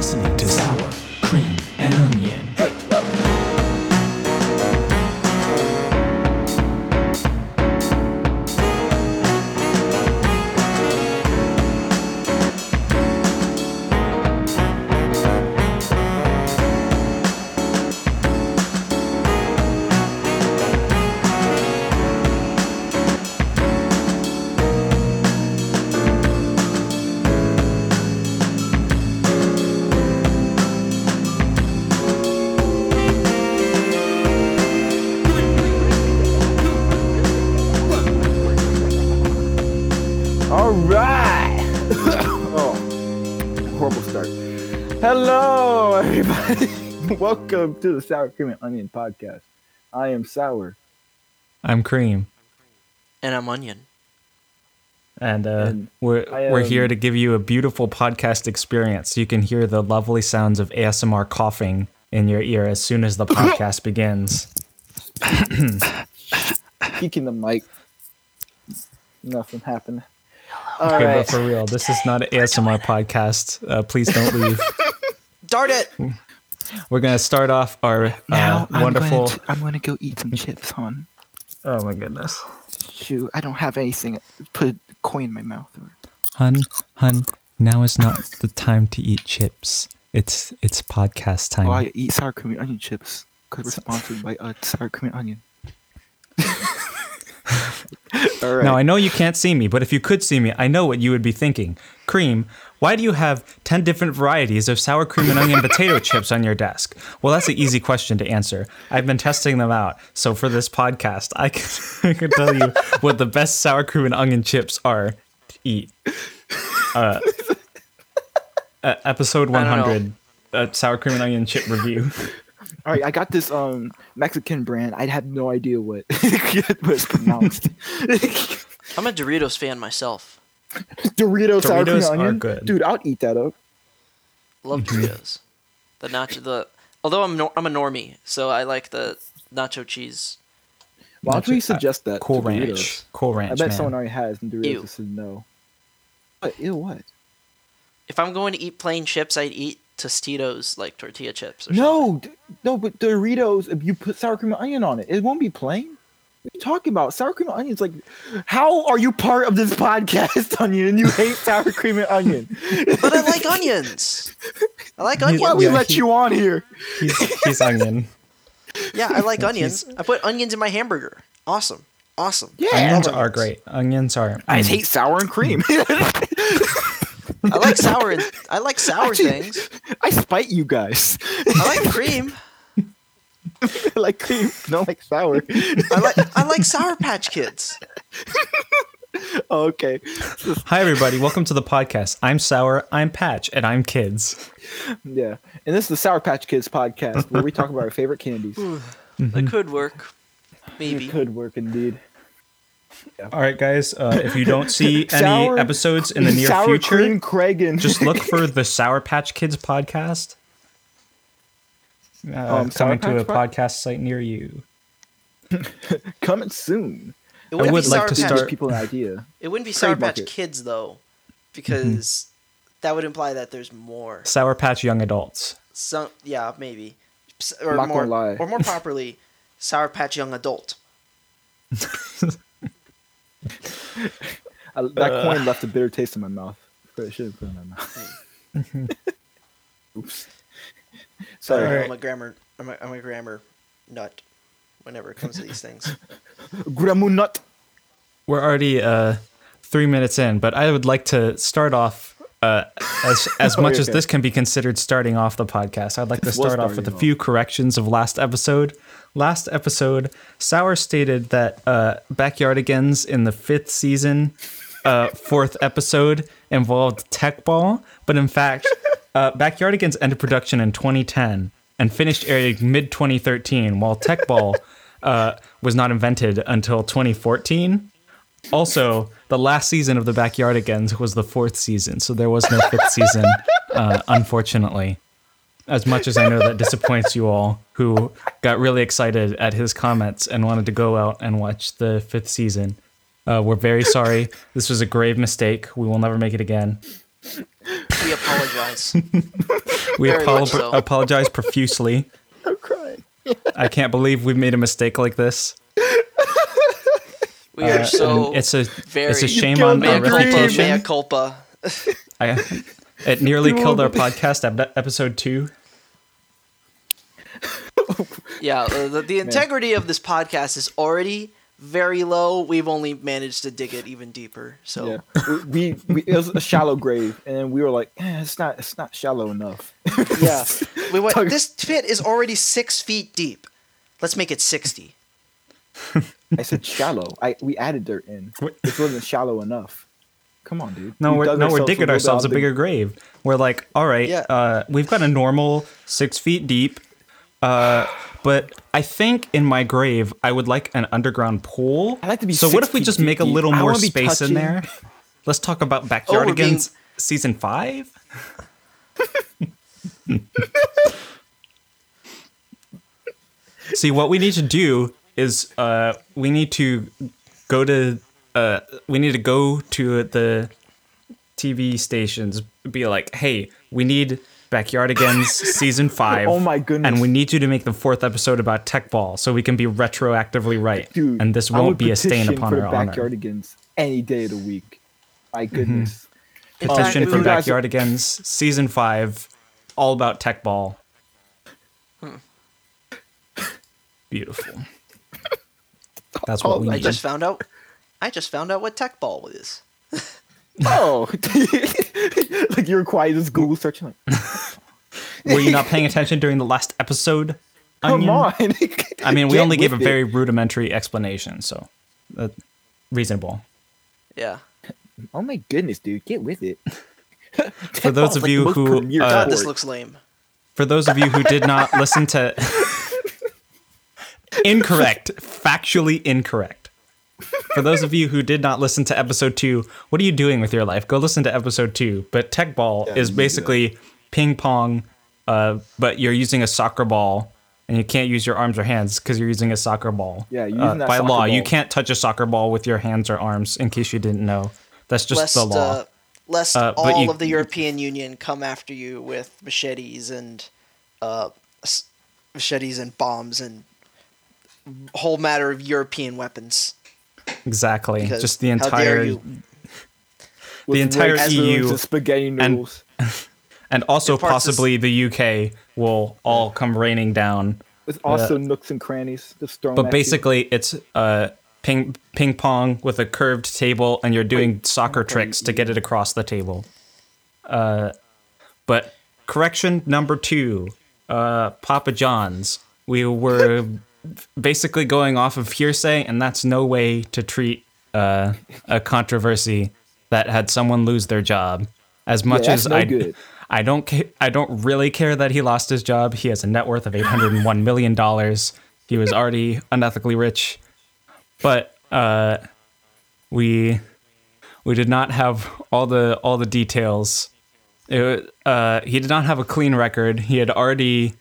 listening to Welcome to the Sour Cream and Onion podcast. I am Sour, I'm Cream, And I'm Onion. and, uh, And we're I, we're here um, to give you a beautiful podcast experience. You can hear the lovely sounds of ASMR coughing in your ear as soon as the podcast begins. peeking the mic. Nothing happened. All Okay, right. but for real, this is not an ASMR podcast. Uh, please don't leave. Dart it! We're gonna start off our Now uh, I'm wonderful. Going to, I'm going to go eat some chips, hon. oh my goodness, Shoot, I don't have anything. Put a coin in my mouth. Or... hun, hun. Now is not the time to eat chips. It's it's podcast time. Oh, I eat sour cream and onion chips because we're sponsored by uh, sour cream and onion. All right. Now I know you can't see me, but if you could see me, I know what you would be thinking. Cream, why do you have 10 different varieties of sour cream and onion potato chips on your desk? Well, that's an easy question to answer. I've been testing them out. So for this podcast, I can, I can tell you what the best sour cream and onion chips are to eat. Uh, uh, episode I don't know. 100, uh, sour cream and onion chip review. All right. I got this um Mexican brand. I have no idea what what it's pronounced. I'm a Doritos fan myself. Doritos, sour cream Doritos and are onion. good. Dude, I'll eat that up. Love Doritos. The nacho, the although I'm no, I'm a normie, so I like the nacho cheese. Why don't we Nacho- uh, suggest that? Cool to Ranch. Doritos? Cool I bet man. someone already has, and Doritos Ew. said no. What? Ew, what? If I'm going to eat plain chips, I'd eat Tostitos like tortilla chips. Or something. No, d- no, but Doritos, if you put sour cream and onion on it, it won't be plain. What are you talking about? Sour cream and onions, like, how are you part of this podcast, Onion, and you hate sour cream and onion? But I like onions. I like onions. Why onions. we Yeah, let he- you on here? He's, he's onion. Yeah, I like onions. I put onions in my hamburger. Awesome. Awesome. Yeah, Onions love are great. Onions are. I mm. just hate sour and cream. I like sour. and- I like sour Actually- things. I spite you guys. I like cream. I like cream, don't like sour. I like I like Sour Patch Kids. Okay. Hi, everybody. Welcome to the podcast. I'm Sour, I'm Patch, and I'm Kids. Yeah. And this is the Sour Patch Kids podcast where we talk about our favorite candies. That could work. Maybe. It could work indeed. All right, guys. Uh, if you don't see any Sour- episodes in the near sour future, cream just look for the Sour Patch Kids podcast. Uh, Um, coming to a Patch podcast site near you. coming soon. It I wouldn't would be like Sour to Patch. Give start- people an idea. It wouldn't be Sour Trademark Patch. Kids though, because that would imply that there's more. Sour Patch Young Adults. Some, yeah, maybe, or not more, lie. or more properly, Sour Patch Young Adult. I, that coin left a bitter taste in my mouth. I should have put it in my mouth. Oops. Sorry. Sorry, Alright. I'm a grammar. I'm a, I'm a grammar nut. Whenever it comes to these things, Gramunut. We're already uh, three minutes in, but I would like to start off. Uh, as as Oh, much as this can be considered starting off the podcast, I'd like to start off with a few corrections of last episode. Last episode, Sour stated that uh, Backyardigans in the fifth season, uh, fourth episode, involved Teqball, but in fact, uh, Backyardigans ended production in 2010 and finished airing mid 2013, while Teqball uh, was not invented until 2014. Also, the last season of the Backyardigans was the fourth season, so there was no fifth season, uh, unfortunately. As much as I know that disappoints you all, who got really excited at his comments and wanted to go out and watch the fifth season, uh, we're very sorry. This was a grave mistake. We will never make it again. We we apologize. We Very apol- so. apologize profusely. I'm crying. I can't believe we've made a mistake like this. We are so it's a very it's a shame on the our mea culpa, mea reputation. culpa. I, it nearly killed our podcast ep- episode two. Yeah, uh, the, the integrity of this podcast is already very low. We've only managed to dig it even deeper. So Yeah, we, we, we it was a shallow grave, and we were like, eh, it's not it's not shallow enough. yeah, we went. Talk- This pit is already six feet deep. Let's make it sixty. I said shallow. I we added dirt in. This wasn't shallow enough. Come on, dude. No, We we're no, we're digging ourselves a bigger grave. We're like, all right, Yeah. uh, we've got a normal six feet deep, uh, but I think in my grave I would like an underground pool. I like to be So what if we just deep, make a little more space in there? Let's talk about Oh, Backyardigans being- season five. See, what we need to do is uh, we need to go to uh, we need to go to the TV stations, be like, hey, we need Backyardigans season five. Oh my goodness. And we need you to make the fourth episode about Teqball so we can be retroactively right. Dude, and this won't be a stain upon for our honor. Backyardigans any day of the week. My mm-hmm. goodness. Petition uh, if for you guys- Backyardigans season five, all about Teqball. Hmm. Beautiful. That's what we need. I just found out. I just found out what teqball is. Oh, like you're quiet as Google searching. Like, Were you not paying attention during the last episode? come on. I mean, we Get only gave a with it. very rudimentary explanation, so uh, reasonable. Yeah. Oh my goodness, dude, get with it. For those of you who, uh, God, this looks lame. For those of you who did not listen to incorrect, factually incorrect. For those of you who did not listen to episode two, what are you doing with your life? Go listen to episode two. But Teqball is basically ping pong, uh, but you're using a soccer ball, and you can't use your arms or hands because you're using a soccer ball. Yeah, you're Uh, that by soccer law, you can't touch a soccer ball with your hands or arms. In case you didn't know, that's just lest the law. uh, lest Uh, all you- of the European Union come after you with machetes and uh, machetes and bombs and whole matter of European weapons. Exactly, Because just the entire you. the entire EU spaghetti noodles. and also is- possibly the UK will all come raining down. With also nooks and crannies just thrown. But basically, it's uh, ping ping pong with a curved table, and you're doing Wait, soccer tricks to get it across the table. Uh, but correction number two, uh, Papa John's. We were basically going off of hearsay, and that's no way to treat uh, a controversy that had someone lose their job. As much that's as no I, good. I don't, ca- I don't really care that he lost his job. He has a net worth of eight hundred and one million dollars. He was already unethically rich, but uh, we we did not have all the all the details. It, uh, he did not have a clean record. He had already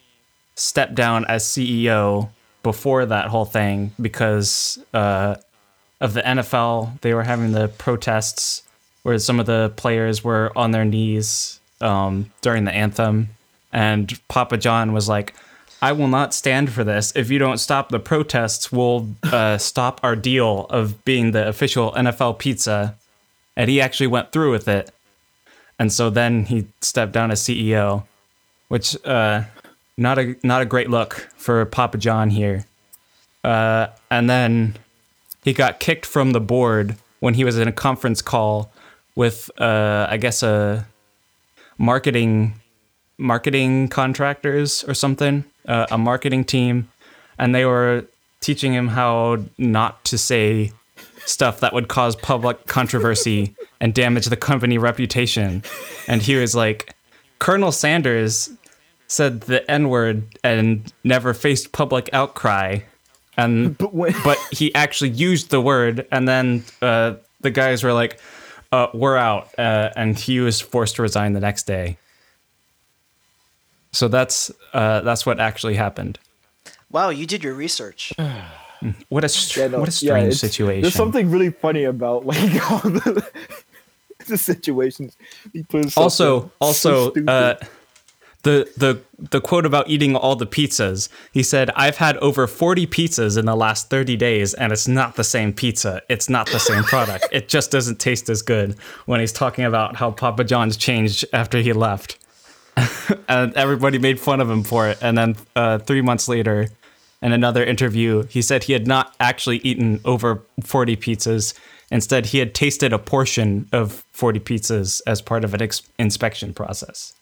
stepped down as CEO before that whole thing because uh, of the NFL. They were having the protests where some of the players were on their knees um, during the anthem, and Papa John was like. I will not stand for this. If you don't stop the protests, we'll uh, stop our deal of being the official NFL pizza. And he actually went through with it. And so then he stepped down as CEO, which uh, not a not a great look for Papa John here. Uh, and then he got kicked from the board when he was in a conference call with uh, I guess a marketing marketing contractors or something, uh, a marketing team, and they were teaching him how not to say stuff that would cause public controversy and damage the company reputation. And he was like, Colonel Sanders said the N word and never faced public outcry. And But when- but he actually used the word, and then uh, the guys were like, uh, "We're out," uh, and he was forced to resign the next day. So that's uh, that's what actually happened. Wow, you did your research. What a str- Yeah, no, what a strange it's- situation. There's something really funny about like all the the situations he puts also in. also So stupid. uh the the the quote about eating all the pizzas. He said i've had over 40 pizzas in the last 30 days and it's not the same pizza. It's not the same product. It just doesn't taste as good when he's talking about how papa john's changed after he left. And everybody made fun of him for it. And then uh, three months later in another interview he said he had not actually eaten over 40 pizzas. Instead he had tasted a portion of 40 pizzas as part of an ex- inspection process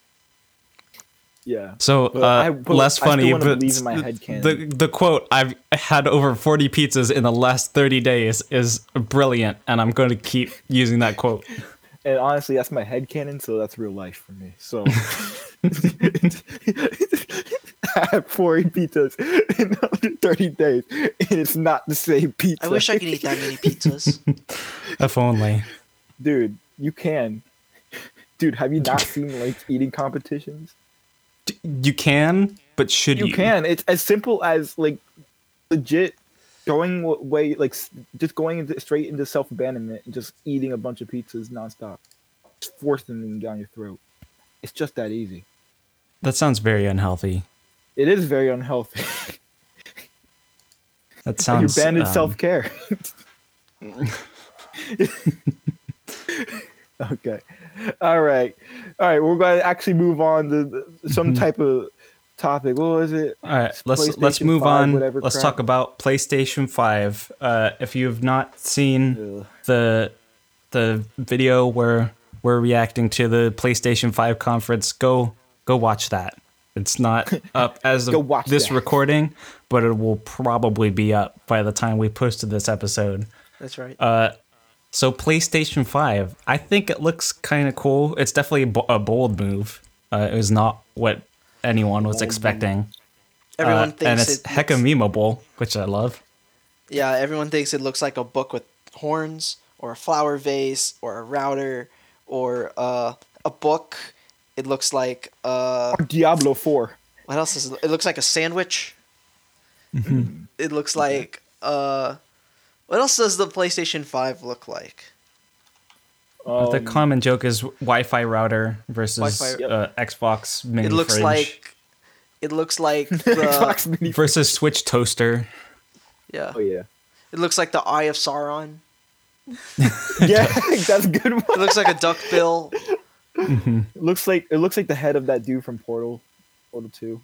yeah. so But uh, I- but less I funny, wanna but in my the- the the quote "I've had over forty pizzas in the last thirty days" is brilliant, and I'm going to keep using that quote. And honestly, that's my head headcanon, so that's real life for me. So I have 40 pizzas in under 30 days, and it's not the same pizza. I wish I could eat that many pizzas. If only. Dude, you can. Dude, have you not seen like eating competitions? You can, but should you? You can. It's as simple as like legit going way like just going into, straight into self abandonment and just eating a bunch of pizzas nonstop, just forcing them down your throat. It's just that easy. That sounds very unhealthy. It is very unhealthy. That sounds. banded um, self care. okay. All right. All right. We're going to actually move on to the- some type of topic. What was it? All right, let's let's move 5, on. whatever Let's crap. talk about PlayStation Five. Uh, if you have not seen Ugh. the the video where we're reacting to the PlayStation Five conference, go go watch that. It's not up as Go of watch this that. recording, but it will probably be up by the time we posted this episode. That's right. Uh, so PlayStation Five, I think it looks kind of cool. It's definitely a, bold move. Uh, it was not what anyone was expecting. everyone Uh, thinks and it's it hecka looks- memeable, which I love. Yeah, everyone thinks it looks like a book with horns, or a flower vase, or a router, or uh, a book. It looks like uh, Diablo 4. what else is it? It looks like a sandwich. Mm-hmm. It looks like uh, what else does the PlayStation Five look like? the Um, common joke is Wi-Fi router versus Wi-Fi- uh, Xbox mini It looks fridge like it looks like the Xbox Mini. versus Switch toaster. yeah. Oh yeah. It looks like the Eye of Sauron. Yeah, that's a good one. It looks like a duck bill. It looks like it looks like the head of that dude from Portal, Portal Two,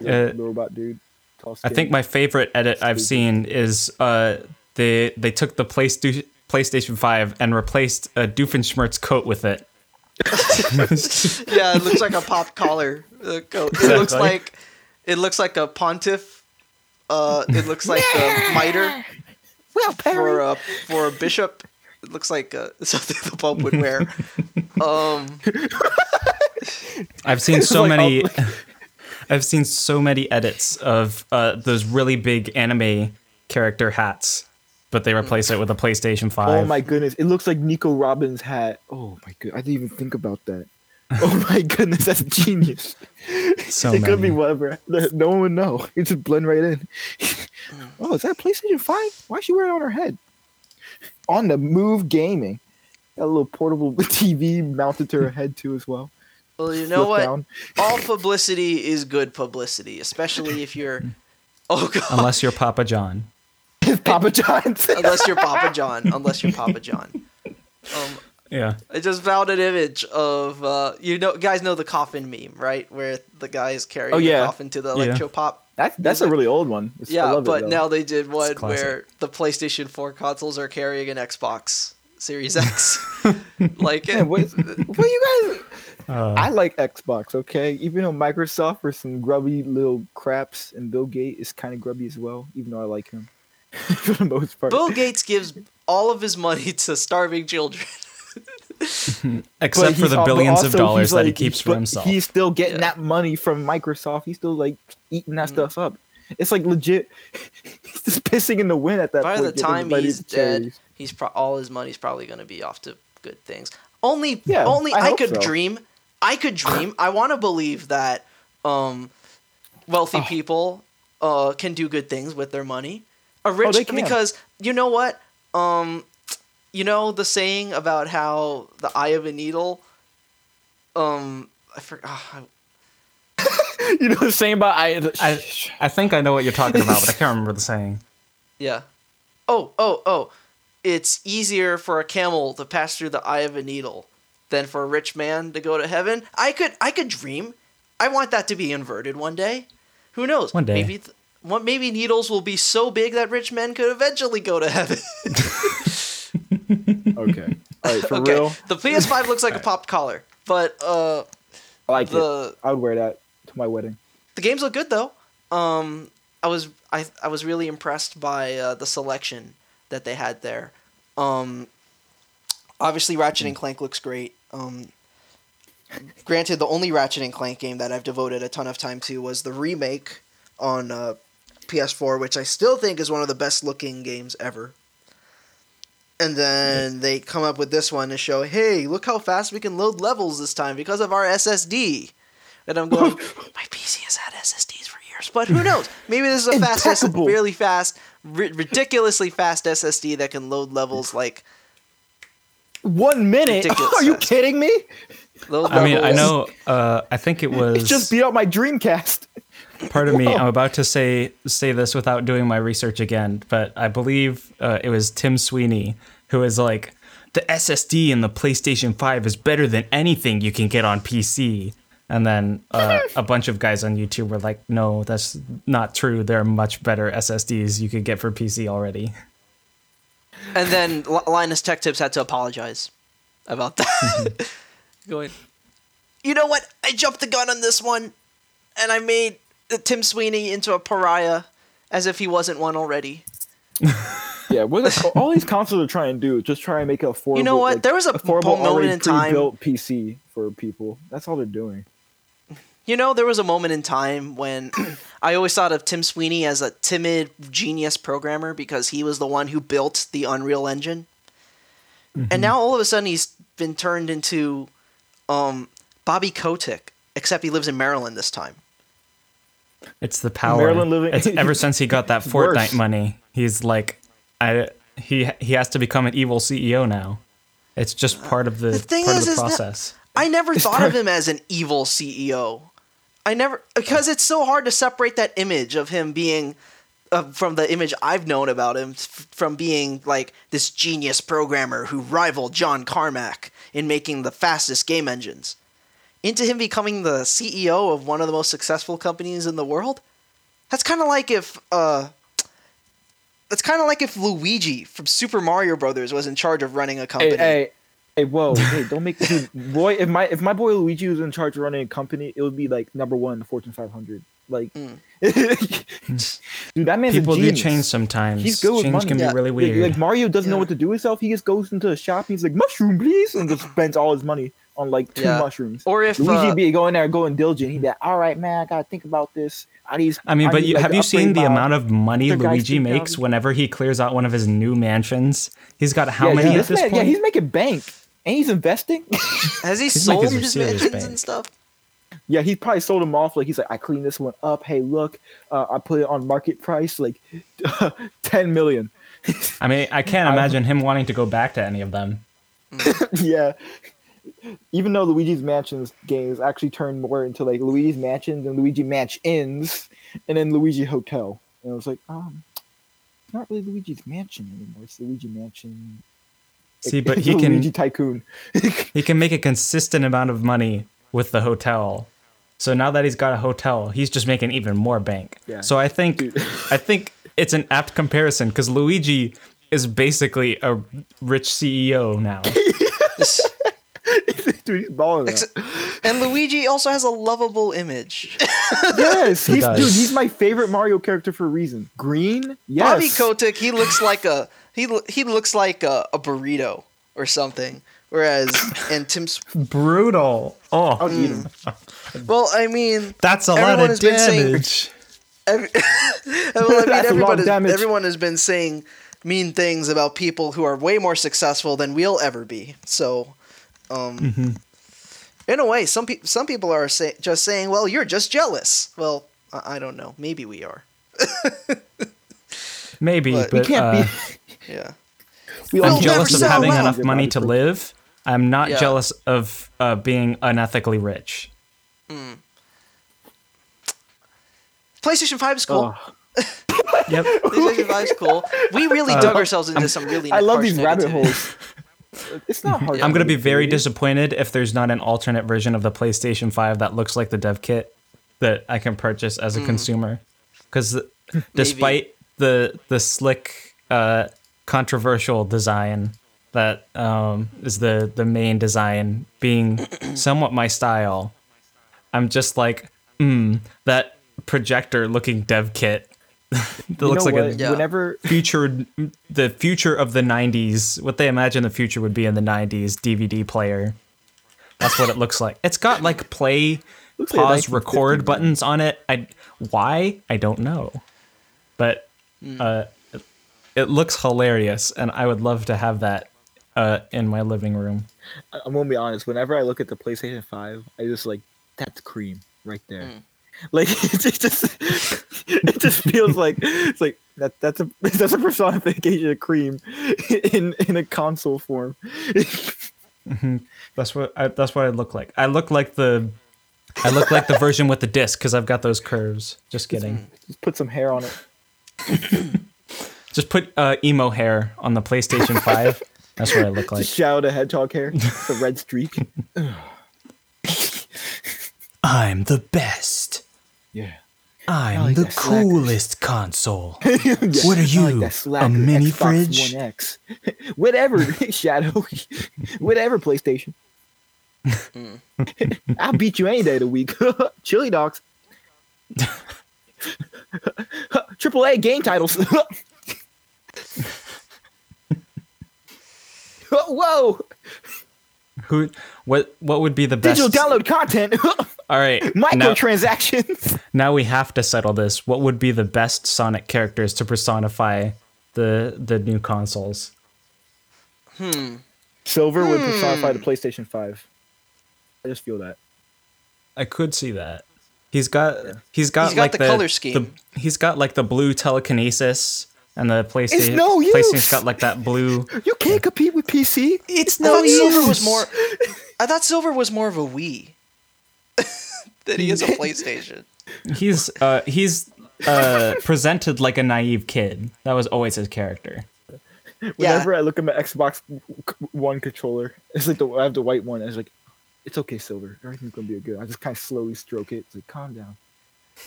the, Uh, robot dude. Tall I think my favorite edit I've seen is uh, they they took the PlayStation PlayStation Five and replaced uh, Doofenshmirtz coat with it. Yeah, it looks like a pop collar uh, coat. It looks like it looks like a pontiff. Uh, it looks like a mitre well, for a for a bishop. It looks like uh, something the Pope would wear. Um, I've seen so like, many. oh, I've seen so many edits of uh, those really big anime character hats, but they mm. replace it with a PlayStation oh Five. Oh my goodness! It looks like Nico Robin's hat. Oh my god! I didn't even think about that. Oh my goodness, that's genius. So it could be whatever. No one would know. It just blend right in. Mm. oh, is that a PlayStation Five? Why is she wearing it on her head? On the move gaming. Got a little portable TV mounted to her head too as well. well, you know Flip what? down. All publicity is good publicity, especially if you're. Oh god! Unless you're Papa John. Papa John's. unless you're Papa John. Unless you're Papa John. Um, Yeah. I just found an image of uh, you know, guys know the coffin meme, right? Where the guys carry Oh, yeah. the coffin to the Yeah. electro pop. That's that's a really old one. It's- Yeah, love it, but now they did one where the PlayStation 4 consoles are carrying an Xbox Series X. like, Man, what, what you guys? Uh, I like Xbox, okay. Even though Microsoft for some grubby little craps, and Bill Gates is kind of grubby as well. Even though I like him for the most part. Bill Gates gives all of his money to starving children. But except for the al- but billions of dollars he's that he keeps for himself. He's still getting Yeah. that money from Microsoft. He's still like eating Mm. that stuff up. It's like legit. He's just pissing in the wind at that point. By point. the time he's dead, charities. he's pro- all his money's probably going to be off to good things. Only, Yeah, only I I, could so. dream. I could dream. I want to believe that um, wealthy Oh. people uh, can do good things with their money. A rich Oh, they can. because you know what? Um, you know the saying about how the eye of a needle. Um, I forgot. you know the saying about I. I I think I know what you're talking about, but I can't remember the saying. Yeah. Oh, oh, oh. It's easier for a camel to pass through the eye of a needle than for a rich man to go to heaven. I could I could dream. I want that to be inverted one day. Who knows? One day. Maybe th- what maybe needles will be so big that rich men could eventually go to heaven. okay. All right, for okay. real. The PS5 looks like a popped collar, but uh I like the- it. I would wear that to my wedding. the games look good though. Um, I was I I was really impressed by uh, the selection that they had there. Um, obviously, Ratchet and Clank looks great. Um, granted, the only Ratchet and Clank game that I've devoted a ton of time to was the remake on uh, PS4, which I still think is one of the best looking games ever. And then they come up with this one to show, hey, look how fast we can load levels this time because of our SSD. And I'm going, my PC has had SSDs for years, but who knows? Maybe this is a fast, S- really fast, ri- ridiculously fast SSD that can load levels like One minute? Are you fast. kidding me? load I mean, I know. Uh, I think it was It just beat out my Dreamcast. Part of me. I'm about to say say this without doing my research again, but I believe uh, it was Tim Sweeney who is like the SSD in the PlayStation 5 is better than anything you can get on PC. And then uh, a bunch of guys on YouTube were like, "No, that's not true. There are much better SSDs you could get for PC already." And then Linus Tech Tips had to apologize about that. Going, you know what? I jumped the gun on this one, and I made Tim Sweeney into a pariah, as if he wasn't one already. Yeah, all these consoles are trying to do is just try and make an affordable. You know what? like, There was a affordable moment in time- pre-built PC for people. That's all they're doing. You know, there was a moment in time when I always thought of Tim Sweeney as a timid genius programmer because he was the one who built the Unreal Engine. And now all of a sudden he's been turned into um, Bobby Kotick, except he lives in Maryland this time. It's the power. Maryland living- It's ever since he got that Worse. Fortnite money, he's like, I he he has to become an evil CEO now. It's just part of the, The thing part is, of is the that- process. I never thought of him as an evil CEO. I never because it's so hard to separate that image of him being uh, from the image I've known about him f- from being like this genius programmer who rivaled John Carmack in making the fastest game engines into him becoming the CEO of one of the most successful companies in the world. That's kind of like if uh that's kind of like if Luigi from Super Mario Brothers was in charge of running a company. Hey, hey, hey, whoa, hey, don't make this boy. If my if my boy Luigi was in charge of running a company, it would be like number one in the Fortune 500. Like, Mm. dude, that man's People a do change sometimes. He's good with change money. can Yeah. be really weird. Like, Mario doesn't know what to do with himself. He just goes into a shop. He's like mushroom, please, and just spends all his money on like two Yeah. mushrooms. Or if Luigi uh, be going there going diligent. He'd be like, all right, man, I gotta think about this. I need. I mean, but need, you, like, have you seen the amount of money Luigi makes down- whenever he clears out one of his new mansions? He's got how yeah, many yeah, at this this man- point? Yeah, he's making bank, and he's investing. Has he He's sold making his mansions bank. and stuff? yeah, he probably sold them off. Like he's like, I cleaned this one up. Hey, look, uh, I put it on market price, like ten million. I mean, I can't imagine him wanting to go back to any of them. yeah. Even though Luigi's Mansions games actually turned more into like Luigi's Mansions and Luigi Mansions, and then Luigi Hotel, and I was like, um, it's not really Luigi's Mansion anymore. It's Luigi Mansion. See, but he can Luigi Tycoon. he can make a consistent amount of money with the hotel. So now that he's got a hotel, he's just making even more bank. Yeah. So I think I think it's an apt comparison because Luigi is basically a rich CEO now. Dude, he's balling. out. And Luigi also has a lovable image. yes, he's dude. He's my favorite Mario character for a reason. Green. Yes. Bobby Kotick, he looks like a he he looks like a, a burrito or something. Whereas and Tim's Brutal. Oh, I'll eat him. Mm. well, I mean, that's a lot of has been saying- damage. every, well, I mean, That's everyone has, damage. everyone has been saying mean things about people who are way more successful than we'll ever be. So, um, Mm-hmm. in a way, some people some people are say, just saying, "Well, you're just jealous." Well, I, I don't know. Maybe we are. Maybe, But- but, We can't uh, be. Yeah. We I'm jealous of having sell enough money to live. I'm not Yeah. jealous of uh, being unethically rich. PlayStation 5 is cool. Oh, Yep. PlayStation 5 is cool. We really dug ourselves into some really I love harsh these rabbit holes. It's not hard. I'm gonna be very disappointed if there's not an alternate version of the PlayStation 5 that looks like the dev kit that I can purchase as a consumer. Because despite the the slick, uh, controversial design that um, is the the main design being somewhat my style, I'm just like, mm, that projector looking dev kit that You looks know like a what? Yeah. Whenever future the future of the 90s what they imagine the future would be in the 90s dvd player that's what it looks like it's got like play Looks like pause record buttons on it i why i don't know but uh it, it looks hilarious and i would love to have that uh in my living room I- I'm gonna be honest. Whenever I look at the PlayStation Five, I just like that's cream right there. Mm. Like it just, it just feels like it's like that. That's a that's a personification of cream in in a console form. that's what I, that's what i look like i look like the i look like the version with the disc because i've got those curves just kidding Just put some hair on it. Just put uh, emo hair on the PlayStation 5. That's what I look like. Just Shadow the Hedgehog hair, the red streak. I'm the best. Yeah. I'm like the coolest console. Yeah, What are you, like a mini Xbox fridge? One X. Whatever, Shadow. Whatever, PlayStation. I'll beat you any day of the week. Chili dogs. Triple A game titles. Whoa! Who? What? What would be the best? Digital download content. All right. Microtransactions. now we have to settle this. What would be the best Sonic characters to personify the the new consoles? Hmm. Silver would personify Hmm. the PlayStation 5. I just feel that. I could see that. He's got he's got He's got like the the, color scheme. The, he's got like the blue telekinesis and the PlayStation. no use. PlayStation's got like that blue. You can't compete with PC. It's I thought Silver was more. I thought Silver was more of a Wii than he is a PlayStation. He's uh he's uh presented like a naive kid. That was always his character. Whenever I look at my Xbox One controller, it's like the I have the white one. And it's like, it's okay, Silver. Everything's gonna be good. I just kind of slowly stroke it. It's like, calm down.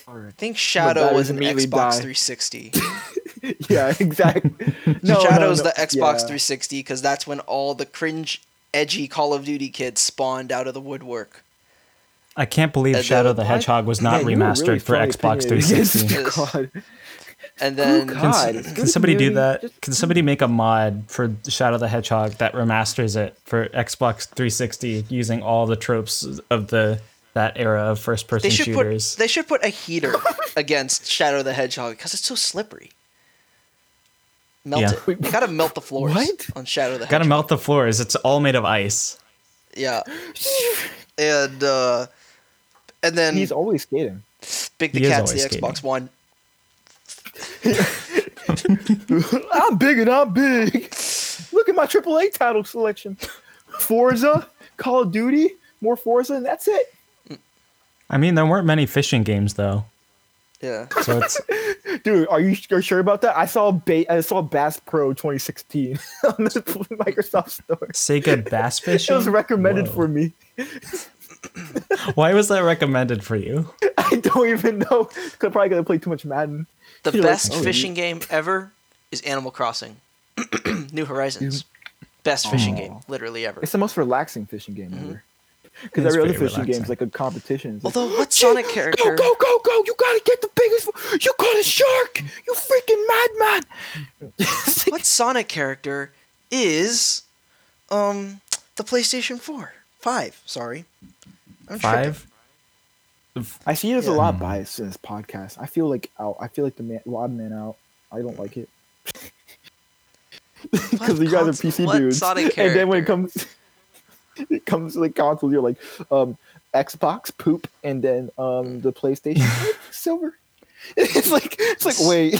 All right. I think Shadow batteries was an Xbox die. 360. Yeah, exactly. No, Shadow's no, no. the Xbox Yeah. 360 because that's when all the cringe, edgy Call of Duty kids spawned out of the woodwork. I can't believe And Shadow then- the Hedgehog was not Man, you were remastered really for Xbox opinion against 360. God. And then Oh, Can, God, s- can good somebody do that? Just- Can somebody make a mod for Shadow the Hedgehog that remasters it for Xbox 360 using all the tropes of the that era of first person should shooters? put they should put a heater against Shadow the Hedgehog because it's so slippery. Melt Yeah. it. You gotta melt the floors What? on Shadow the Gotta melt the floors. It's all made of ice. Yeah. And uh and then He's always skating. Big the he Cat's the always skating. Xbox One. I'm big and I'm big. Look at my AAA title selection. Forza, Call of Duty, more Forza, and that's it. I mean, there weren't many fishing games though, Yeah. so it's Dude, are you are you sure about that? I saw ba- I saw Bass Pro 2016 on the Microsoft Store. Sega Bass Fishing. It was recommended Whoa. for me. Why was that recommended for you? I don't even know. Could probably gonna play too much Madden. The You're like, best oh, fishing game ever is Animal Crossing. New Horizons. Best fishing game, literally ever. It's the most relaxing fishing game Mm-hmm. ever. Because every other pretty fishing game is like a competition. It's like, Although, what Sonic character? Go, go, go, go! You gotta get the biggest. You caught a shark! You freaking madman! What Sonic character is, um, the PlayStation Four, five? Sorry, I'm tripping. Five. I see there's a lot of bias in this podcast. I feel like out. I feel like the man, odd man out. I don't like it because you guys are PC what dudes. Sonic and then when it comes, it comes to like console. you're like, um, Xbox poop, and then um, the PlayStation silver. It's like it's like wait.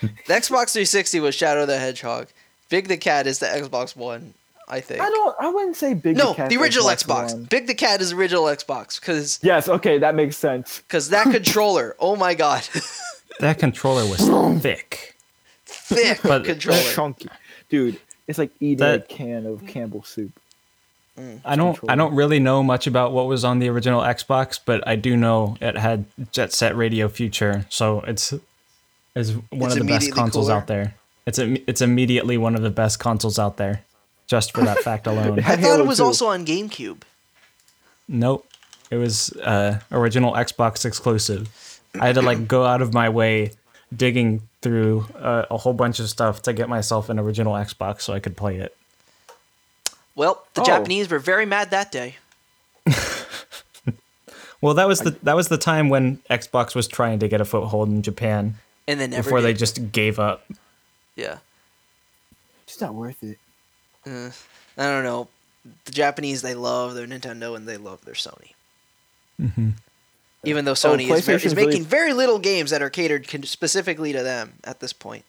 The Xbox 360 was Shadow the Hedgehog, Big the Cat is the Xbox One, I think. I don't. I wouldn't say big. no, Cat's the original Xbox Xbox. Big the Cat is original Xbox because Yes. Okay, that makes sense. because that controller. Oh my god, That controller was thick. thick But- controller. Chunky, dude. It's like eating That- a can of Campbell soup. I don't I don't really know much about what was on the original Xbox, but I do know it had Jet Set Radio Future, so it's is one It's of the best consoles cooler. out there. It's a, it's immediately one of the best consoles out there, just for that fact alone. I thought it was 2. also on GameCube. Nope. It was uh original Xbox exclusive. I had to like go out of my way digging through uh, a whole bunch of stuff to get myself an original Xbox so I could play it. Well, the Oh. Japanese were very mad that day. Well, that was the that was the time when Xbox was trying to get a foothold in Japan And then never before they just gave up. yeah. It's not worth it. Uh, I don't know. The Japanese they love their Nintendo and they love their Sony. Even though Sony is, ve- is PlayStation's really- making very little games that are catered con- specifically to them at this point.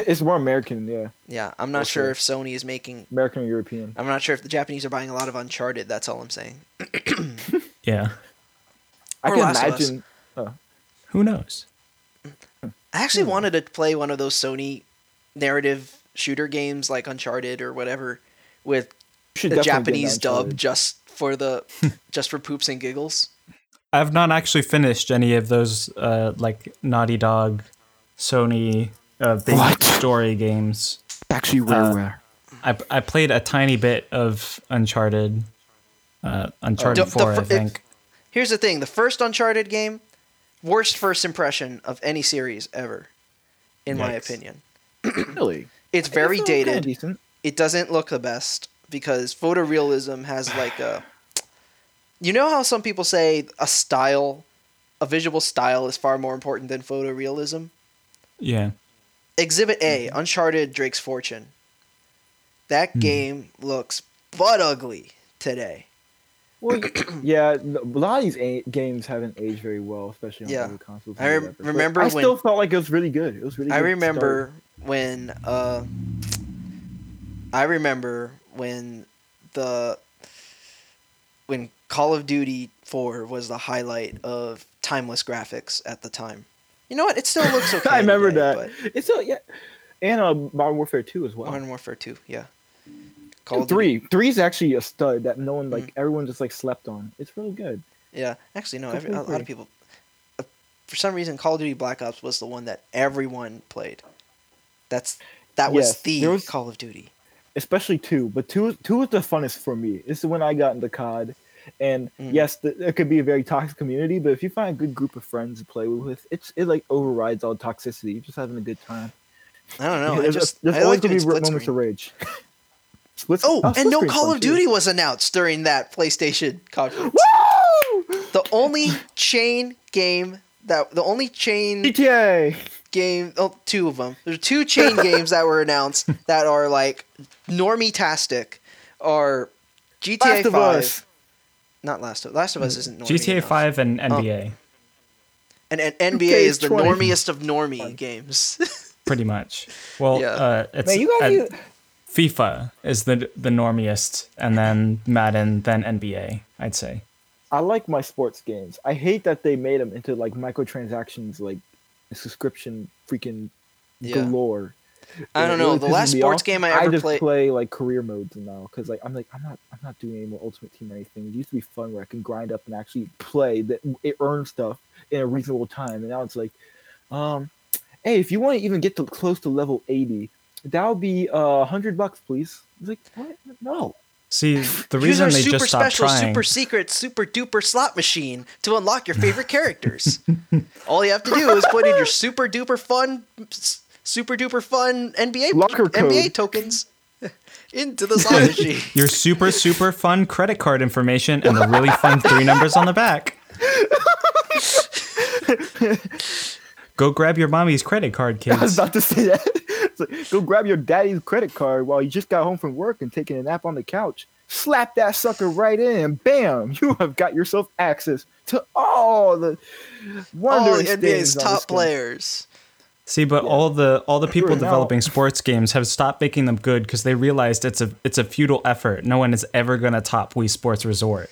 It's more American, yeah. Yeah, I'm not sure sure. if Sony is making. American or European. I'm not sure if the Japanese are buying a lot of Uncharted. That's all I'm saying. Yeah. I Or can Last of Us. imagine. Who knows? I actually Hmm. wanted to play one of those Sony narrative shooter games like Uncharted or whatever with You the Japanese dub just for the just for poops and giggles. I've not actually finished any of those uh like Naughty Dog, Sony uh big What? story games. Actually, Uh, rare. I I played a tiny bit of Uncharted. Uh Uncharted The- the 4, I fir- think. Here's the thing: the first Uncharted game, worst first impression of any series ever, in my opinion. really. It's very It's still kinda dated. Decent. It doesn't look the best because photorealism has like a. You know how some people say a style, a visual style, is far more important than photorealism. Yeah. Exhibit A, Mm-hmm. Uncharted Drake's Fortune. That Hmm. game looks butt ugly today. Well, yeah, a lot of these a- games haven't aged very well, especially on Yeah. other consoles. I and rem- whatever. But remember I when- still felt like it was really good. It was really. I good remember when uh I remember when the when Call of Duty 4 was the highlight of timeless graphics at the time. You know what? It still looks okay. I remember today, that. It's still yeah, and uh, Modern Warfare Two as But well. Modern Warfare 2, yeah. Call And of Duty- three, three is actually a stud that no one like everyone just like slept on. It's really good. Yeah, actually no, every, a lot of people uh, for some reason Call of Duty Black Ops was the one that everyone played. That's that was Yes, the there was- Call of Duty. especially two. But two, two is the funnest for me. This is when I got into COD, and Mm. yes, the, it could be a very toxic community. But if you find a good group of friends to play with, it's it like overrides all toxicity. You're just having a good time. I don't know. I there's just there's I always like gonna be moments of rage. Split- Oh, and no Call of too. Duty was announced during that PlayStation conference. Woo! the only chain game that the only chain GTA. game oh, two of them there's two chain games that were announced that are like normie tastic are GTA Last 5 Us. Not Last of Last of Us isn't normie GTA enough. 5 and NBA, and, and NBA Okay, is the 20. normiest of normie games pretty much. Well, Yeah. uh, it's Man, you uh, guys. FIFA is the the normiest, and then Madden, then NBA. I'd say. I like my sports games. I hate that they made them into like microtransactions, like subscription freaking Yeah. galore. I don't know really the last sports off. game I I ever just played play like career modes now because like I'm like I'm not I'm not doing any more Ultimate Team or anything. It used to be fun where I can grind up and actually play that it earns stuff in a reasonable time, and now it's like, um, hey, if you want to even get to close to level 80, that would be a uh, hundred bucks, please. It's like what? No. See, the reason our they super just stopped special, trying. super secret, super duper slot machine to unlock your favorite characters. All you have to do is put in your super duper fun, s- super duper fun NBA Locker NBA code. tokens into the slot machine. your super super fun credit card information and the really fun three numbers on the back. Go grab your mommy's credit card, kids. I was kids. about to say that. Like, go grab your daddy's credit card while you just got home from work and taking a nap on the couch. Slap that sucker right in, and bam, you have got yourself access to all the All the NBA's top screen. players. See, but all the all the people Sure, now- developing sports games have stopped making them good because they realized it's a it's a futile effort. No one is ever gonna top Wii Sports Resort.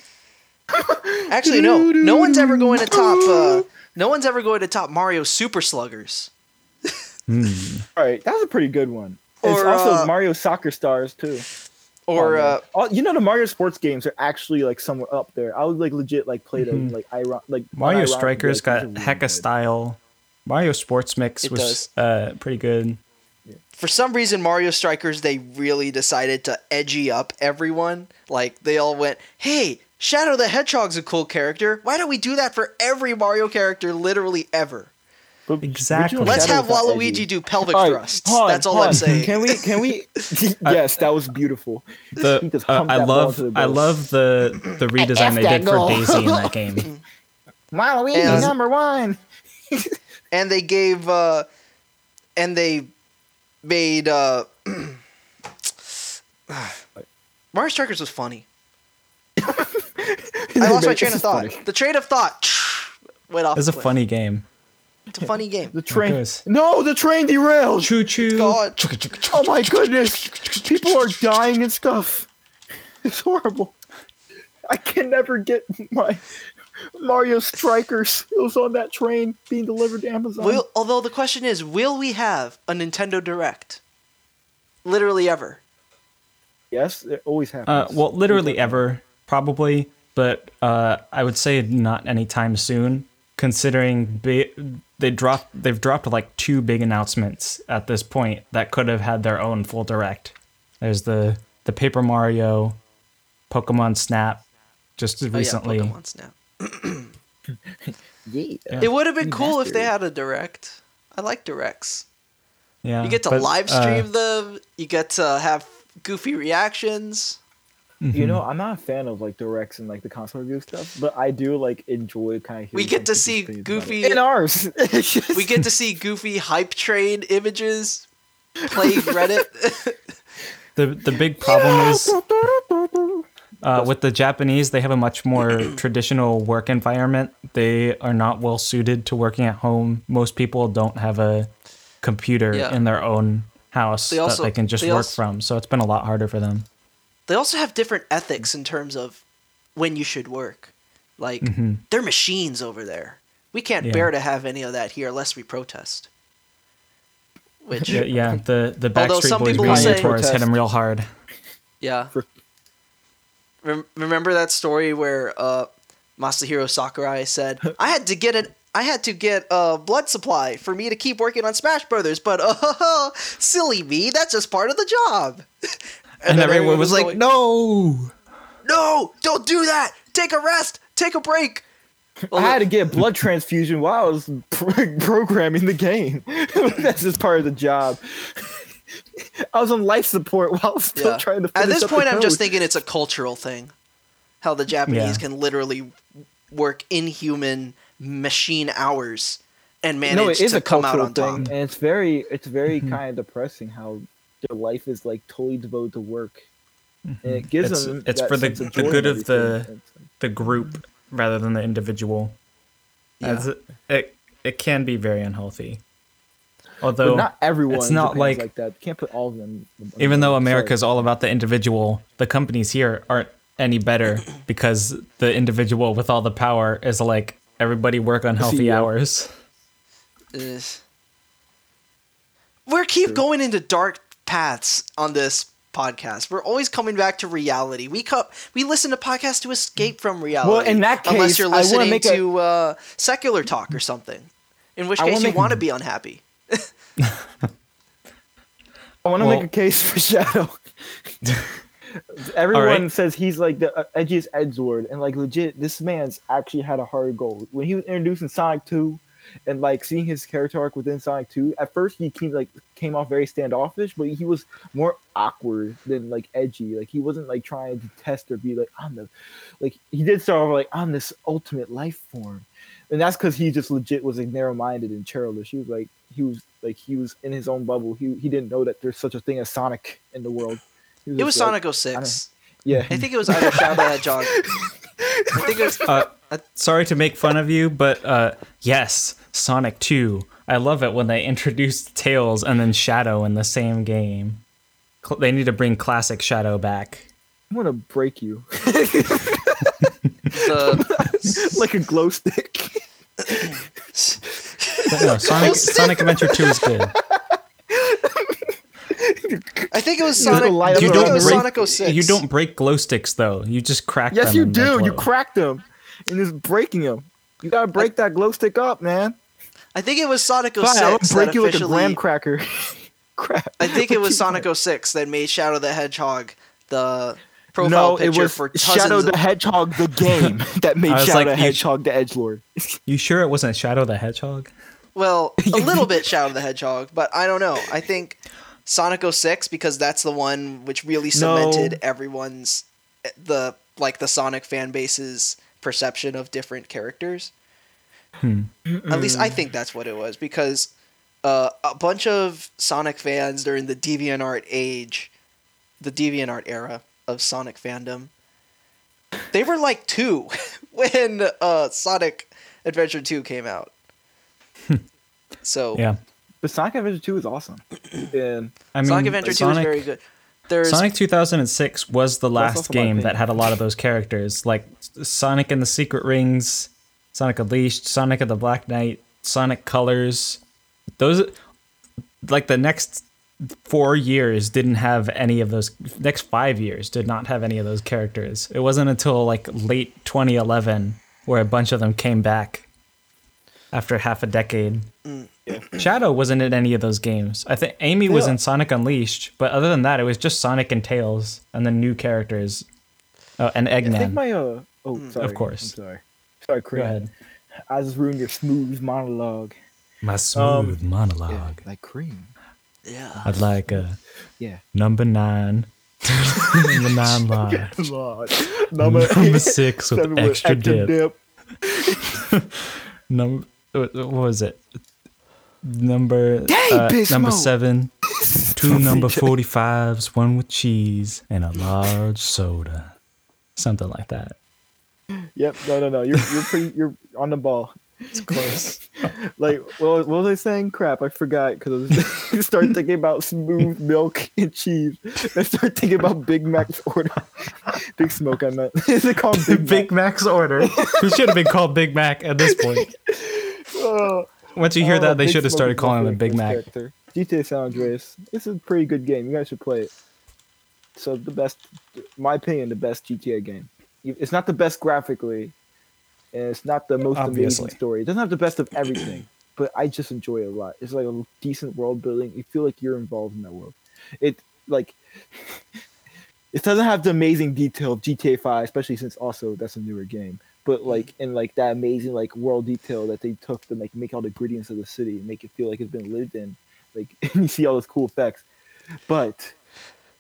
Actually, no. No one's ever going to top. Uh, no one's ever going to top Mario Super Sluggers. All right, that's a pretty good one. It's also uh, Mario Soccer Stars too. Or uh, man. Oh, you know the Mario sports games are actually like somewhere up there. I would like legit like play them like iron like Mm-hmm. Mario Strikers like, got these are hecka good. style. Mario Sports Mix It was uh, pretty good. for some reason, Mario Strikers they really decided to edgy up everyone. Like they all went, "Hey, Shadow the Hedgehog's a cool character. Why don't we do that for every Mario character, literally ever? But Exactly. Let's have Waluigi edgy. do pelvic All right, thrusts. hold on, That's all hold I'm saying." Can we? Can we? yes, that was beautiful. The uh, I love the I love the the redesign they that did for. Daisy in that game. Waluigi And- number one. And they gave uh and they made uh Mario Strikers was funny. I lost my train of thought. The train of thought went off. It's a funny game. It's a funny game. The train. No, the train derailed. Choo choo. God. Oh my goodness! People are dying and stuff. It's horrible. I can never get my Mario Strikers. It was on that train being delivered to Amazon. Will although the question is, will we have a Nintendo Direct? Literally ever. yes, it always Uh, happens. well, literally ever, probably, but uh, I would say not anytime soon. Considering ba- they dropped, they've dropped like two big announcements at this point that could have had their own full direct. There's the the Paper Mario, Pokemon Snap, just recently. Oh, yeah, Pokemon Snap. yeah. It would have been cool if they had a Direct. I like Directs. Yeah, You get to but, live uh, stream them. You get to have goofy reactions. You know, I'm not a fan of like directs and like the console review stuff, but I do like enjoy kind of. We get to see Goofy- in ours. We get to see goofy hype train images playing Reddit. the the big problem is Uh, with the Japanese, they have a much more traditional work environment. They are not well suited to working at home. Most people don't have a computer Yeah. in their own house They also- that they can just they work also- from. So it's been a lot harder for them. they also have different ethics in terms of when you should work. Like Mm-hmm. they're machines over there. We can't Yeah. bear to have any of that here unless we protest. Which Yeah, yeah the the Although Backstreet some Boys people will reunion say- tours hit Protest. them real hard. Yeah. For- Rem- remember that story where uh, Masahiro Sakurai said, "I had to get an I had to get a blood supply for me to keep working on Smash Brothers, but uh, silly me, that's just part of the job." And, then everyone was like, going, "No!" "No, don't do that. Take a rest. Take a break." I had to get a blood transfusion while I was pro- programming the game. That's just part of the job. I was on life support while still Yeah. trying to. At this up the point, I'm just thinking it's a cultural thing. How the Japanese Yeah. can literally work inhuman machine hours and manage no, it is to a come out cultural on thing, top. and it's very, it's very Mm-hmm. kind of depressing how their life is like totally devoted to work, and it gives Mm-hmm. It's- them. it's for the- the good of the- The group rather than the individual. Yeah. As it, it it can be very unhealthy. But Although not everyone. it's not like- like that. Can't put all of them. even though America is all about the individual, the companies here aren't any better because the individual with all the power is like everybody work on healthy CEO. hours. Ugh. We keep going into dark paths on this podcast. We're always coming back to reality. We co- we listen to podcasts to escape from reality. Well, in that case, unless you're I wanna listening a- to uh, secular talk or something, in which I case you want to be unhappy. I want to Well- make a case for Shadow. Everyone Alright. says he's like the uh, edgiest Edgelord, and like legit, this man's actually had a hard goal. When he was introduced in Sonic Two, and like seeing his character arc within Sonic Two, at first he came like came off very standoffish, but he was more awkward than like edgy. Like he wasn't like trying to test or be like I'm the, like he did start off like I'm this ultimate life form, and that's because he just legit was like narrow minded and churlish. He was like he was like he was in his own bubble. He he didn't know that there's such a thing as Sonic in the world. He It was like- Sonic 06. Yeah, I think it was either Shadow the Hedgehog. I think it was. Uh, sorry to make fun of you, but uh, yes, Sonic 2. I love it when they introduced Tails and then Shadow in the same game. Cl- They need to bring classic Shadow back. I'm gonna break you The like a glow stick. No, Sonic Sonic Adventure 2 is good. I think it was Sonic. gonna light I up think it was break- Sonic 06. You don't break glow sticks though. You just crack yes, them. Yes, you do. You crack them, and just breaking them. You gotta break that glow stick up, man. I think it was Sonic 06 Fine, I'll that break you like a graham cracker. Crap. I think it was Sonic 06 that made Shadow the Hedgehog the you- profile No, it was for Shadow dozens the Hedgehog, the game that made Shadow like, the you- Hedgehog the Edge Lord. You sure it wasn't Shadow the Hedgehog? Well, a little bit Shadow the Hedgehog, but I don't know. I think Sonic 06 because that's the one which really cemented No. everyone's the like the Sonic fan base's perception of different characters. At least I think that's what it was because uh, a bunch of Sonic fans during the DeviantArt age, the DeviantArt era of Sonic fandom, they were like two when uh, Sonic Adventure 2 came out. so Yeah. But Sonic Adventure 2 is awesome. And I mean, Sonic Adventure 2 Sonic, is very good. There's Sonic 2006 was the last game that had a lot of those characters, like Sonic and the Secret Rings, Sonic Unleashed, Sonic of the Black Knight, Sonic Colors. Those, like the next four years, didn't have any of those. Next five years did not have any of those characters. It wasn't until like late 2011 where a bunch of them came back after half a decade. Shadow wasn't in any of those games. I think Amy was in Sonic Unleashed, but other than that, it was just Sonic and Tails, and then new characters, oh, and eggman I think my uh oh sorry. of course. I'm sorry. Sorry, Go Korean. ahead. I just ruined your smooth monologue. My smooth Um, monologue. like cream. Yeah. I'd like a Yeah. number nine, number nine Lord. number, Number, six with with extra, dip. dip. Number what what was it? Number Dang, uh, number Smoke. seven, two number forty fives, one with cheese, and a large soda, something like that. Yep. No, no, no. You're you're pretty. You're on the ball. It's close. Like what, what was I saying? Crap, I forgot because I was started thinking about smooth milk and cheese. I started thinking about Big Mac's order. Big Smoke, I meant. Is it called Big, Big Mac's order. Who should have been called Big Mac at this point? Mac? Oh, Once you hear oh, that, they Big should have started calling him Big Mac. character. GTA San Andreas. It's a pretty good game. You guys should play it. So the best, my opinion, the best GTA game. It's not the best graphically, and it's not the most Obviously. amazing story. It doesn't have the best of everything, but I just enjoy it a lot. It's like a decent world building. You feel like you're involved in that world. It like it doesn't have the amazing detail of GTA Five, especially since also that's a newer game. But mm-hmm. like in like that amazing like world detail that they took to like make all the gradients of the city and make it feel like it's been lived in. Like and you see all those cool effects. But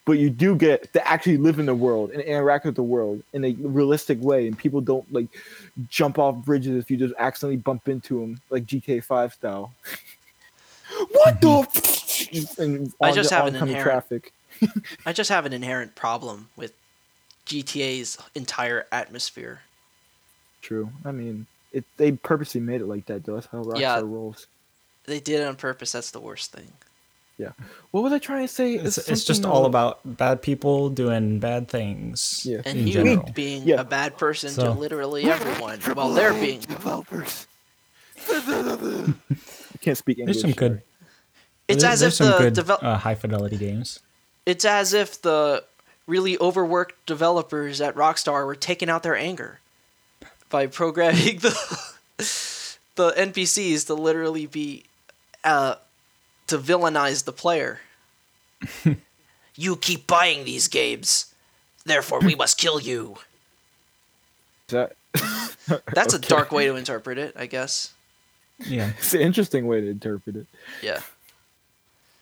but you do get to actually live in the world and interact with the world in a realistic way and people don't like jump off bridges if you just accidentally bump into them like GTA 5 style. what the mm-hmm. f- and I just the have an inherent- traffic. I just have an inherent problem with GTA's entire atmosphere. True. I mean, it they purposely made it like that though. That's how Rockstar Yeah. rolls. They did it on purpose. That's the worst thing. What was I trying to say? It's, It's it's just all about bad people doing bad things. Yeah. And you general. being Yeah. a bad person to literally everyone while they're being. developers. I can't speak English. There's some good. sorry. It's there- as there's if some the good devel- uh, high fidelity games. it's as if the really overworked developers at Rockstar were taking out their anger by programming the the NPCs to literally be uh, to villainize the player. you keep buying these games, therefore we must kill you. That That's a dark way to interpret it, I guess. Yeah. it's an interesting way to interpret it. Yeah.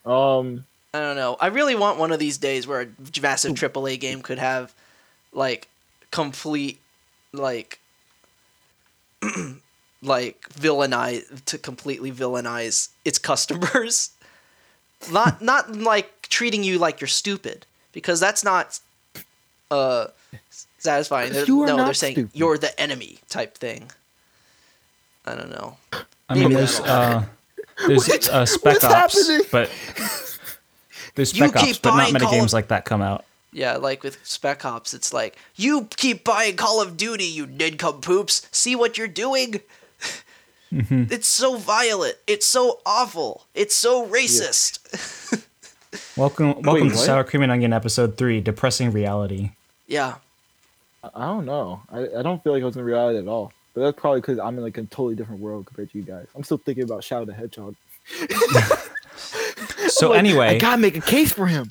Um I don't know. I really want one of these days where a massive AAA game could have like complete like like villainize to completely villainize its customers. Not not like treating you like you're stupid because that's not uh satisfying. They're- You are no, they're saying stupid. you're the enemy type thing. I don't know. I mean, Maybe there's that'll uh, there's uh, Spec what's Ops, happening? but there's Spec Ops, but not many Call games of- like that come out. Yeah, like with Spec Ops, it's like you keep buying Call of Duty, you poops. See what you're doing. Mm-hmm. It's so violent. It's so awful. It's so racist. Welcome, welcome to what? Sour Cream and Onion episode three, depressing reality. yeah. I don't know. I, I don't feel like I was in reality at all. But that's probably because I'm in like a totally different world compared to you guys. I'm still thinking about Shadow the Hedgehog. So Like, I gotta make a case for him.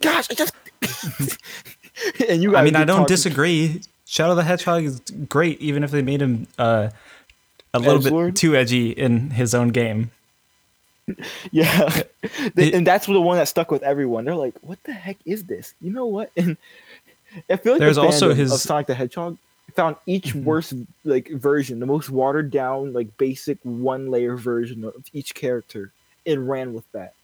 Gosh, I just. and you guys I mean, I don't talking- disagree. Shadow the Hedgehog is great, even if they made him uh, a little Edgelord? bit too edgy in his own game. Yeah, They- It- and that's the one that stuck with everyone. They're like, "What the heck is this?" You know what? And I feel like There's the also his- of Sonic the Hedgehog found each mm-hmm. worst like version, the most watered down, like basic one layer version of each character, and ran with that.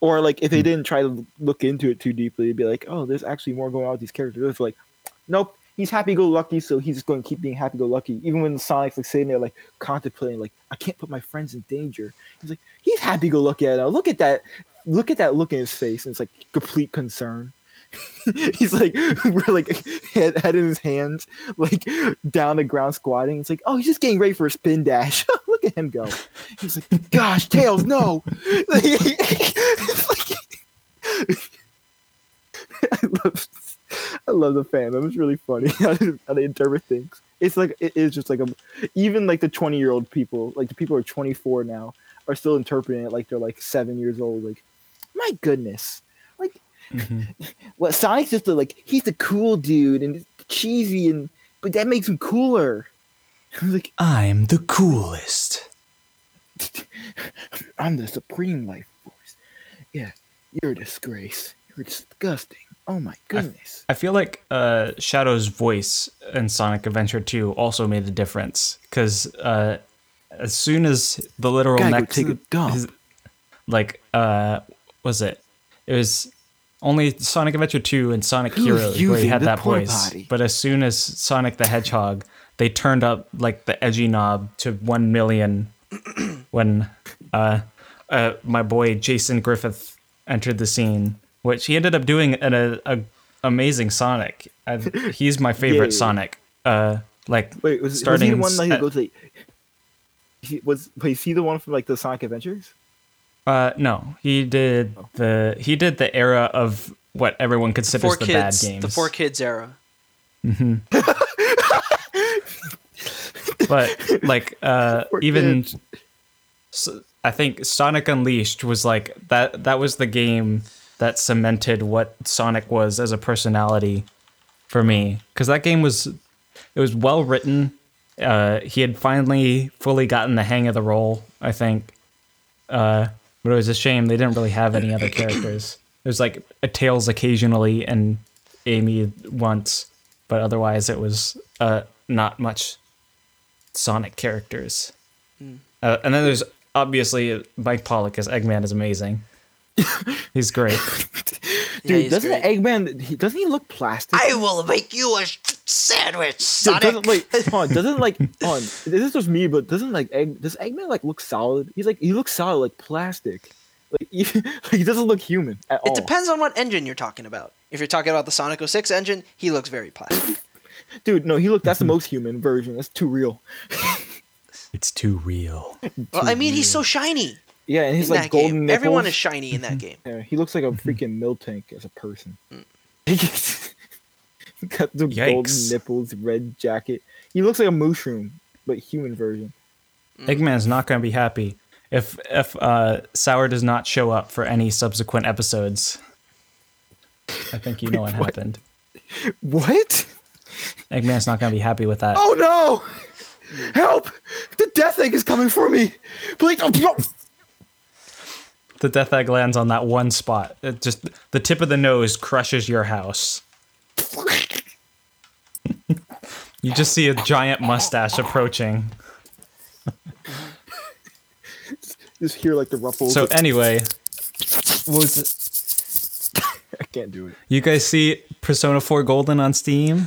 or like if they hmm. didn't try to look into it too deeply, they'd be like, "Oh, there's actually more going on with these characters." It's like, nope. He's happy-go-lucky, so he's just going to keep being happy-go-lucky. Even when Sonic's like sitting there, like contemplating, like I can't put my friends in danger. He's like, he's happy-go-lucky. At now look at that, look at that look in his face. And it's like complete concern. he's like, we're like head, head in his hands, like down the ground squatting. It's like, oh, he's just getting ready for a spin dash. look at him go. He's like, gosh, tails, no. Like- I love, I love the fandom. It's really funny how they, how they interpret things. It's like it is just like a, even like the twenty year old people, like the people who are twenty four now, are still interpreting it like they're like seven years old. Like, my goodness, like, mm-hmm. what Sonic's just a, like he's a cool dude and cheesy and but that makes him cooler. like I'm the coolest. I'm the supreme life force. Yeah, you're a disgrace. You're disgusting. Oh my goodness. I feel like uh, Shadow's voice in Sonic Adventure 2 also made a difference because uh, as soon as the literal Gotta next, take a dump. his- like, uh, was it? It was only Sonic Adventure 2 and Sonic Who's Heroes where he had that voice. potty? But as soon as Sonic the Hedgehog, they turned up like the edgy knob to 1 million when uh, uh, my boy Jason Griffith entered the scene, which he ended up doing an a, a amazing Sonic. I, he's my favorite Yeah. Sonic. Uh, like Wait, was, was starting he the one that he at- goes like? He, was wait, is he the one from like the Sonic Adventures? Uh, no, he did the he did the era of what everyone considers Four the kids. bad games. The four kids era. Mm-hmm. but like uh Poor even kid. s- i think sonic unleashed was like that that was the game that cemented what sonic was as a personality for me. Because that game was it was well written. Uh he had finally fully gotten the hang of the role i think. Uh but it was a shame they didn't really have any other characters. There's like a tails occasionally and amy once but otherwise it was uh not much Sonic characters. Uh, and then there's obviously Mike Pollock as Eggman is amazing. He's great. Yeah, Dude, he's doesn't great. Eggman? He, doesn't he look plastic? I will make you a sh- sandwich, Dude, Sonic. doesn't like hold on, doesn't like on. This is just me, but doesn't like Egg does Eggman like look solid? He's like he looks solid like plastic. Like he, like, he doesn't look human at all. It depends on what engine you're talking about. If you're talking about the Sonic 06 engine, he looks very plastic. Dude, no, he look that's the most human version. That's too real. It's too real. well, I mean, he's so shiny Yeah, and he's that like golden game. nipples. Everyone is shiny in that game. Yeah, he looks like a freaking milk tank as a person. He got the golden nipples, red jacket. He looks like a mushroom, but human version. Eggman's not going to be happy if if uh, Sour does not show up for any subsequent episodes. I think you know what what? happened. What? Eggman's not going to be happy with that. Oh no! Help! The death egg is coming for me! Please! Oh, no. The death egg lands on that one spot. It just the tip of the nose crushes your house. You just see a giant mustache approaching. Just hear like the ruffles. So anyway, what was it? I can't do it. You guys see Persona 4 Golden on Steam?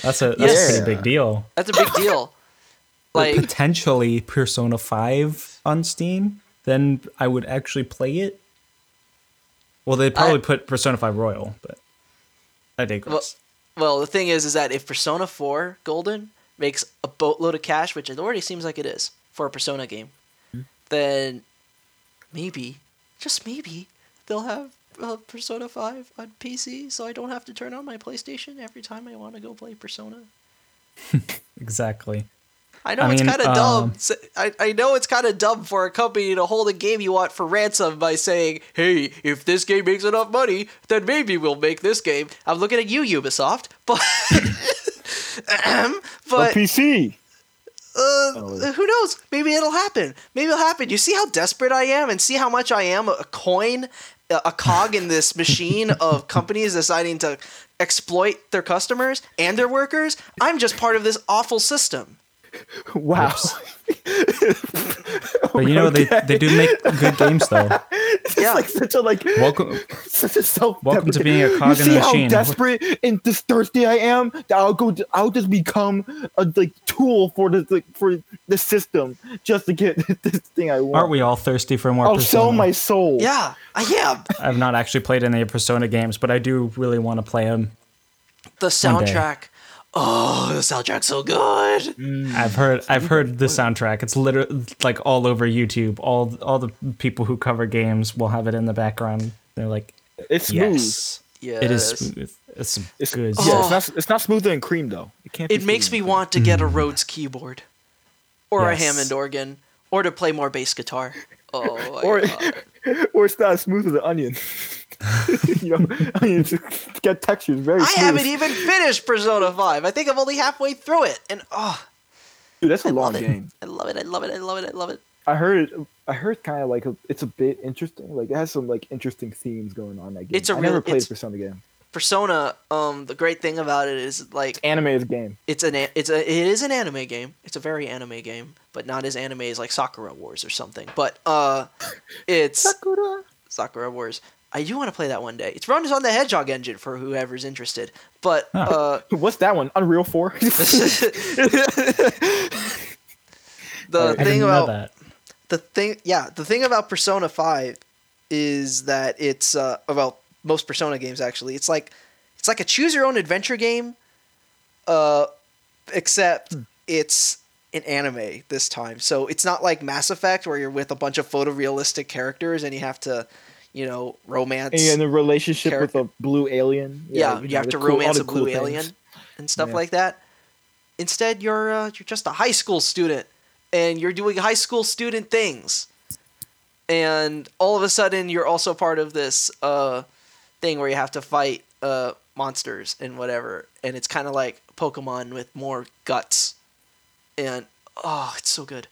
That's a that's a pretty big deal. That's a big deal. like Potentially Persona 5 on Steam, then I would actually play it. Well, they'd probably I- put Persona 5 Royal, but I well, digress. well, the thing is, is that if Persona 4 Golden makes a boatload of cash, which it already seems like it is for a Persona game, then maybe, just maybe, they'll have uh, Persona 5 on PC, so I don't have to turn on my PlayStation every time I want to go play Persona. exactly. I know I it's kind of dumb. um, S- I, I know it's kind of dumb for a company to hold a game you want for ransom by saying, "Hey, if this game makes enough money, then maybe we'll make this game." I'm looking at you, Ubisoft, but But but PC. uh, who knows? Maybe it'll happen. Maybe it'll happen. You see how desperate I am, and see how much I am a coin, a a cog in this machine of companies deciding to exploit their customers and their workers. I'm just part of this awful system. Wow. But you know they they do make good games though. it's Yeah. like such a like Welcome such a self. Welcome to being a cog you in see the machine. how desperate and this thirsty I am that I'll go. I'll just become a like tool for the like, for the system just to get this thing I want. Aren't we all thirsty for more I'll Persona? sell my soul. Yeah, I am. I've not actually played any Persona games, but I do really want to play them. The soundtrack. Oh, the soundtrack's so good. Mm. I've heard I've heard the soundtrack. It's literally like all over YouTube. All all the people who cover games will have it in the background. They're like, It's smooth. yes, it is smooth. It's some It's good. Yeah, stuff. it's not. It's not smoother than cream though. It can't. It makes me smoother want to get a mm. Rhodes keyboard, or a Hammond organ, or to play more bass guitar. Oh, my Or- God. than- or it's not as smooth as an onion. you know, onions get textures very. I smooth. haven't even finished Persona Five. I think I'm only halfway through it, and oh, Dude, that's a I long game. I love it. I love it. I love it. I love it. I heard. It I heard kind of like a, it's a bit interesting. Like it has some like interesting themes going on. That game. It's a I real- never played Persona game. Persona. Um, the great thing about it is like Animated game. it's an it's a it is an anime game. It's a very anime game, but not as anime as like Sakura Wars or something. But uh, it's Sakura. Sakura Wars. I do want to play that one day. It's run on the Hedgehog engine for whoever's interested. But uh, What's that one? Unreal Four. the I thing didn't know about that. the thing, yeah, the thing about Persona Five is that it's uh, about most Persona games actually. It's like it's like a choose your own adventure game, uh, except it's an anime this time. So it's not like Mass Effect where you're with a bunch of photorealistic characters and you have to, you know, romance. and a relationship Character- with a blue alien. yeah, you you know, have to cool- romance a blue cool things. alien and stuff Yeah. like that. Instead, you're uh, you're just a high school student, and you're doing high school student things. And all of a sudden, you're also part of this uh, thing where you have to fight uh, monsters and whatever. And it's kind of like Pokemon with more guts. And oh, it's so good.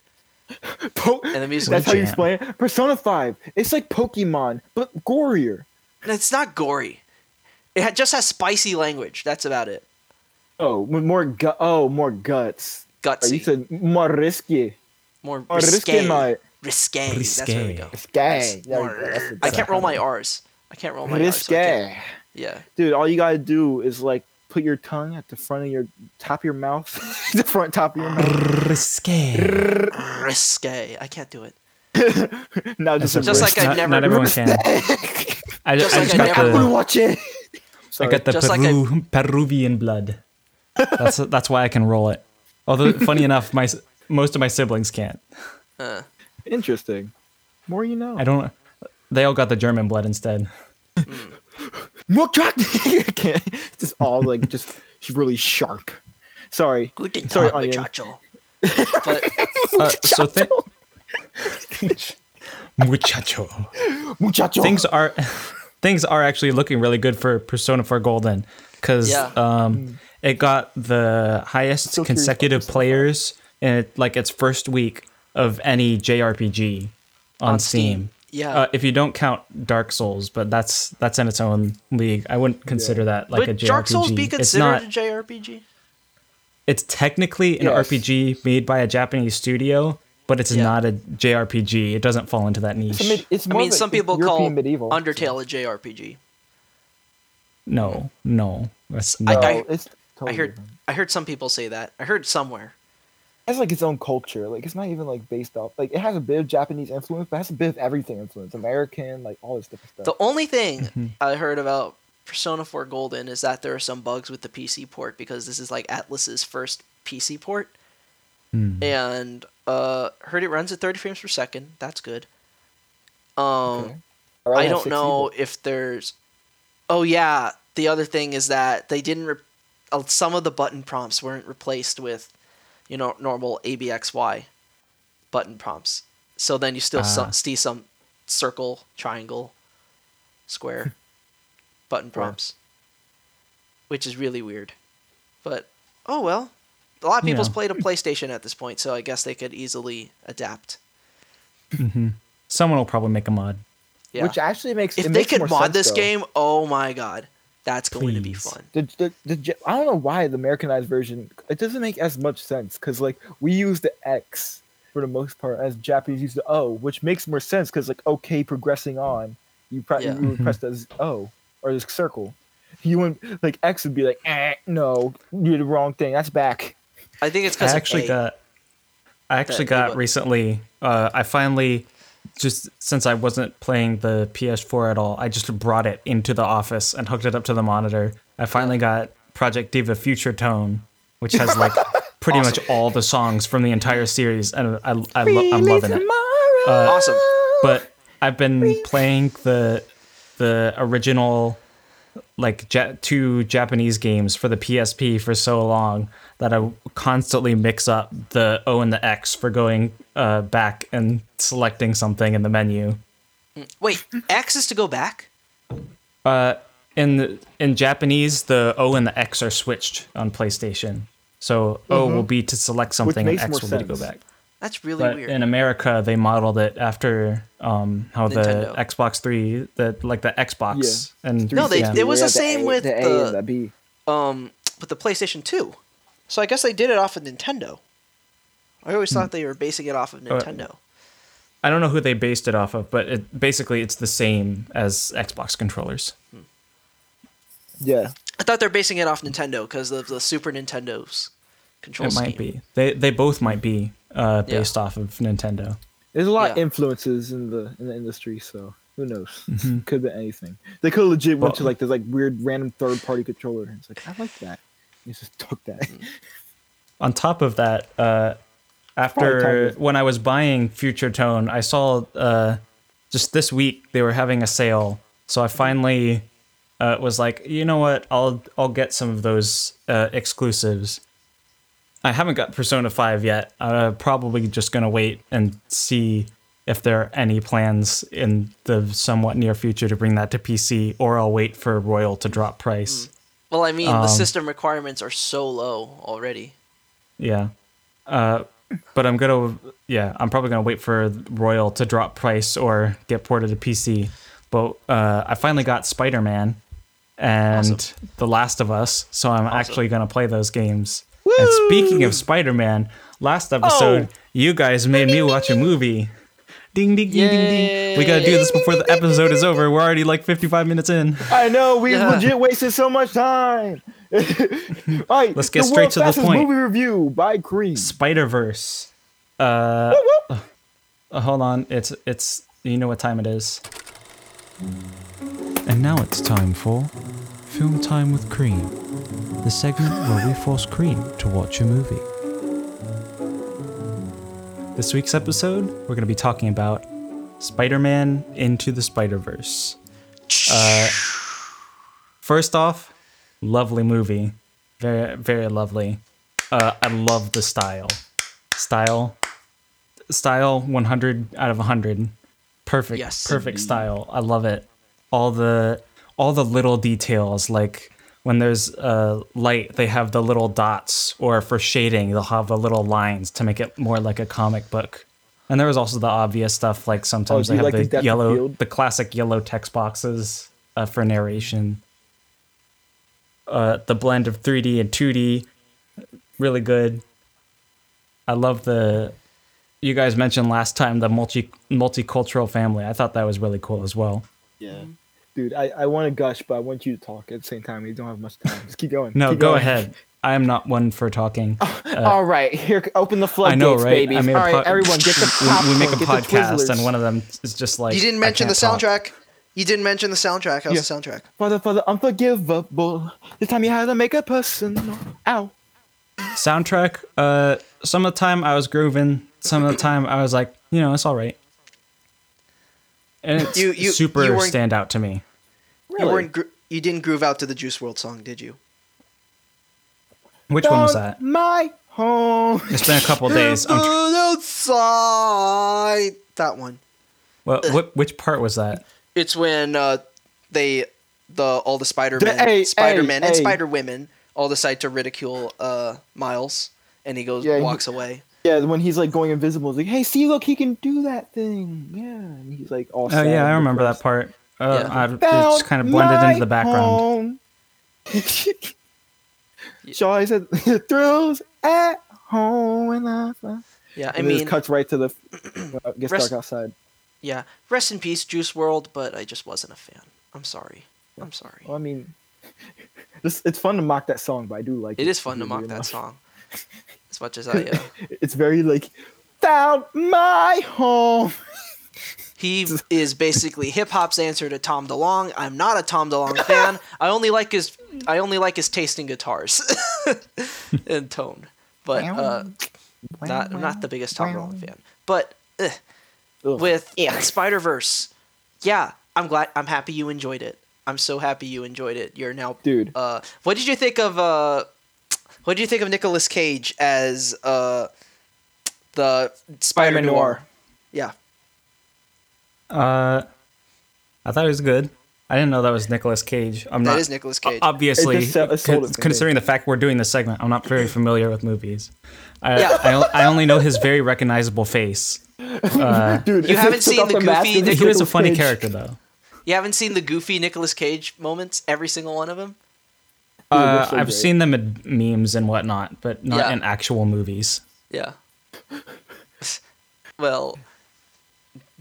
Po- And the music That's how you explain it. Persona Five. It's like Pokemon, but gorier. It's not gory. It just has spicy language. That's about it. Oh, more gut. Oh, more guts. Oh, you Gutsy. said more risky. more More risky, risque. my Risque. That's where we go. risque. More- I can't roll my R's. I can't roll my R's. so risque. Yeah. Dude, all you gotta do is like put your tongue at the front of your top of your mouth, the front top of your mouth. Risque. Risque. I can't do it. Now just, a Just like. I've not, never- not everyone can. I, Just I like just I never- the watch it. I Sorry. got the Just like Peru, Peruvian blood. That's that's why I can roll it. Although funny enough, my most of my siblings can't. Uh, Interesting. More you know. I don't. They all got the German blood instead. More track. can't. Just all like just really sharp. Sorry. Guten Sorry, muchacho. But Uh, so th- muchacho. Muchacho. Things are things are actually looking really good for Persona 4 Golden because Yeah. um, it got the highest Still curious about consecutive players in it, like its first week of any JRPG on, On Steam. Steam, yeah. Uh, if you don't count Dark Souls, but that's that's in its own league. I wouldn't consider that like would a JRPG. Dark Souls be it's considered not. a JRPG? It's technically an Yes. RPG made by a Japanese studio, but it's Yeah. not a JRPG. It doesn't fall into that niche. It's, a mid- it's I mean, of a some people European call medieval. Undertale a JRPG. No, no, that's I- No, I- it's totally I heard different. I heard some people say that. I heard somewhere. It has like its own culture. Like it's not even like based off. Like it has a bit of Japanese influence, but it has a bit of everything influence. American, like all this different stuff. The only thing Mhm. I heard about Persona 4 Golden is that there are some bugs with the PC port because this is like Atlus's first PC port. Hmm. And uh heard it runs at 30 frames per second. That's good. Um Okay. Or I don't know but- if there's Oh yeah, the other thing is that they didn't re- uh, some of the button prompts weren't replaced with you know normal ABXY button prompts. So then you still so- ah. see some circle, triangle, square button prompts, which is really weird. But oh well, a lot of people's Yeah. played a PlayStation at this point, so I guess they could easily adapt. Mm-hmm. Someone will probably make a mod. Yeah. Which actually makes if it they makes could more mod sense, this though. game, oh my god, that's going to be fun. The, the, the, I don't know why the Americanized version it doesn't make as much sense because like we use the X for the most part as Japanese use the O, which makes more sense because like okay, progressing on, you, pre- Yeah. you would press the O or the circle. You wouldn't like X would be like eh, no, you did the wrong thing. That's back. I think it's I because actually got. I actually got recently. Uh, I finally, just since I wasn't playing the PS4 at all, I just brought it into the office and hooked it up to the monitor. I finally got Project Diva Future Tone, which has like pretty much all the songs from the entire series, and I, I lo- I'm loving it. Uh, awesome. but I've been playing the the original like ja- two Japanese games for the PSP for so long that I constantly mix up the O and the X for going uh, back and selecting something in the menu. Wait, X is to go back? Uh, in the, in Japanese, the O and the X are switched on PlayStation. So O will be to select something, and X more will be to go back. That's really But weird. in America, they modeled it after um, how Nintendo. the Xbox Three, the like the Xbox, and No, they- yeah. it was Yeah, the same A, with the A the- and the B. um, with the PlayStation 2. So I guess they did it off of Nintendo. I always Hmm. thought they were basing it off of Uh, Nintendo. I don't know who they based it off of, but it basically it's the same as Xbox controllers. Yeah, I thought they're basing it off Nintendo because of the Super Nintendo's control it might be. They they both might be uh, Yeah. based off of Nintendo. there's a lot of influences in the in the industry, so who knows? Could be anything. They could legit went to Mm-hmm. Like this like weird random third party controller, and it's like I like that. You just took that. Mm. On top of that, uh, after Probably kind of- when I was buying Future Tone, I saw uh, just this week they were having a sale, so I finally uh, was like, you know what, I'll I'll get some of those uh, exclusives. I haven't got Persona Five yet. I'm probably just gonna wait and see if there are any plans in the somewhat near future to bring that to PC, or I'll wait for Royal to drop price. Well, I mean, the Um, system requirements are so low already. Yeah. Uh, but I'm gonna, yeah, I'm probably gonna wait for Royal to drop price or get ported to PC. But uh, I finally got Spider Man and Awesome. The Last of Us, so I'm actually gonna play those games. And speaking of Spider Man, last episode you guys made me watch a movie. Ding ding ding ding ding. We gotta do this before the episode is over. We're already like 55 minutes in. I know we Yeah. legit wasted so much time. All right, Let's get straight to the point. Movie review by Cream. Spider Verse. Uh, uh, hold on, it's it's you know what time it is. And now it's time for Film Time with Cream, the segment where we force Cream to watch a movie. This week's episode, we're going to be talking about Spider-Man Into the Spider-Verse. Uh, first off, lovely movie, very very lovely. Uh, I love the style, style, style. 100 out of 100. Perfect, Yes. perfect style. I love it. All the all the little details, like when there's uh, light, they have the little dots, or for shading, they'll have the little lines to make it more like a comic book. And there was also the obvious stuff, like sometimes Oh, they have like the the yellow, field? the classic yellow text boxes uh, for narration. Uh, the blend of 3D and 2D, really good. I love the. You guys mentioned last time the multi multicultural family. I thought that was really cool as well. Yeah. Dude, I, I want to gush, but I want you to talk at the same time. We don't have much time. Just keep going. No, Keep go going. ahead. I am not one for talking. All right, here, open the floodgates, I know, right? babies. I made All po- everyone, get the we, popcorn, we make a podcast, and one of them is just like You didn't mention the can't talk. soundtrack. You didn't mention the soundtrack. How's Yeah. the soundtrack? For the, for the unforgivable. This time you had to make a person. Ow. Soundtrack. Uh, some of the time I was grooving. Some of the time I was like, you know, it's all right. And it's You- you- super you stand out to me. You weren't. Gro- you didn't groove out to the Juice WRLD song, did you? Which one was that? My home. It's been a couple days. I'm tr- outside. That one. well, what, which part was that? It's when uh, they, the all the Spider Men, hey, Spider Men, hey, and hey. Spider Women all decide to ridicule uh, Miles, and he goes Yeah, he- walks away. Yeah, when he's like going invisible, it's like, hey, see, look, he can do that thing. Yeah, and he's like all. Oh yeah, I remember that part. Uh, Yeah. I, it Found just kind of blended into the background. home. Joy said, "Thrills at home," and I. found-" Yeah, I And then it mean, cuts right to the. Uh, gets Rest- dark outside. yeah. Rest in peace, Juice WRLD. But I just wasn't a fan. I'm sorry. I'm sorry. Well, I mean, this, it's fun to mock that song, but I do like it. It is fun to mock weirdly that song. As much as I, uh, It's very like, found my home. He is basically hip hop's answer to Tom DeLonge. I'm not a Tom DeLonge fan. I only like his, I only like his taste in guitars and tone. But uh, not, I'm not the biggest Tom DeLonge fan. But Ugh. with Spider Verse, yeah, I'm glad. I'm happy you enjoyed it. I'm so happy you enjoyed it. You're now, Dude. Uh, what did you think of? Uh, what did you think of Nicolas Cage as uh, the Spider Spider-Man Noir? Noir. Yeah, Uh, I thought it was good. I didn't know that was Nicolas Cage. I'm that not is Nicolas Cage. obviously so- con- it to me. considering the fact we're doing this segment. I'm not very familiar with movies. I, Yeah. I, I only know his very recognizable face. Dude, You haven't seen the goofy and Nick- it's He was a funny Cage. character though. You haven't seen the goofy Nicolas Cage moments? Every single one of them? Uh, so I've great. seen them in memes and whatnot, but not Yeah. in actual movies. Yeah. well,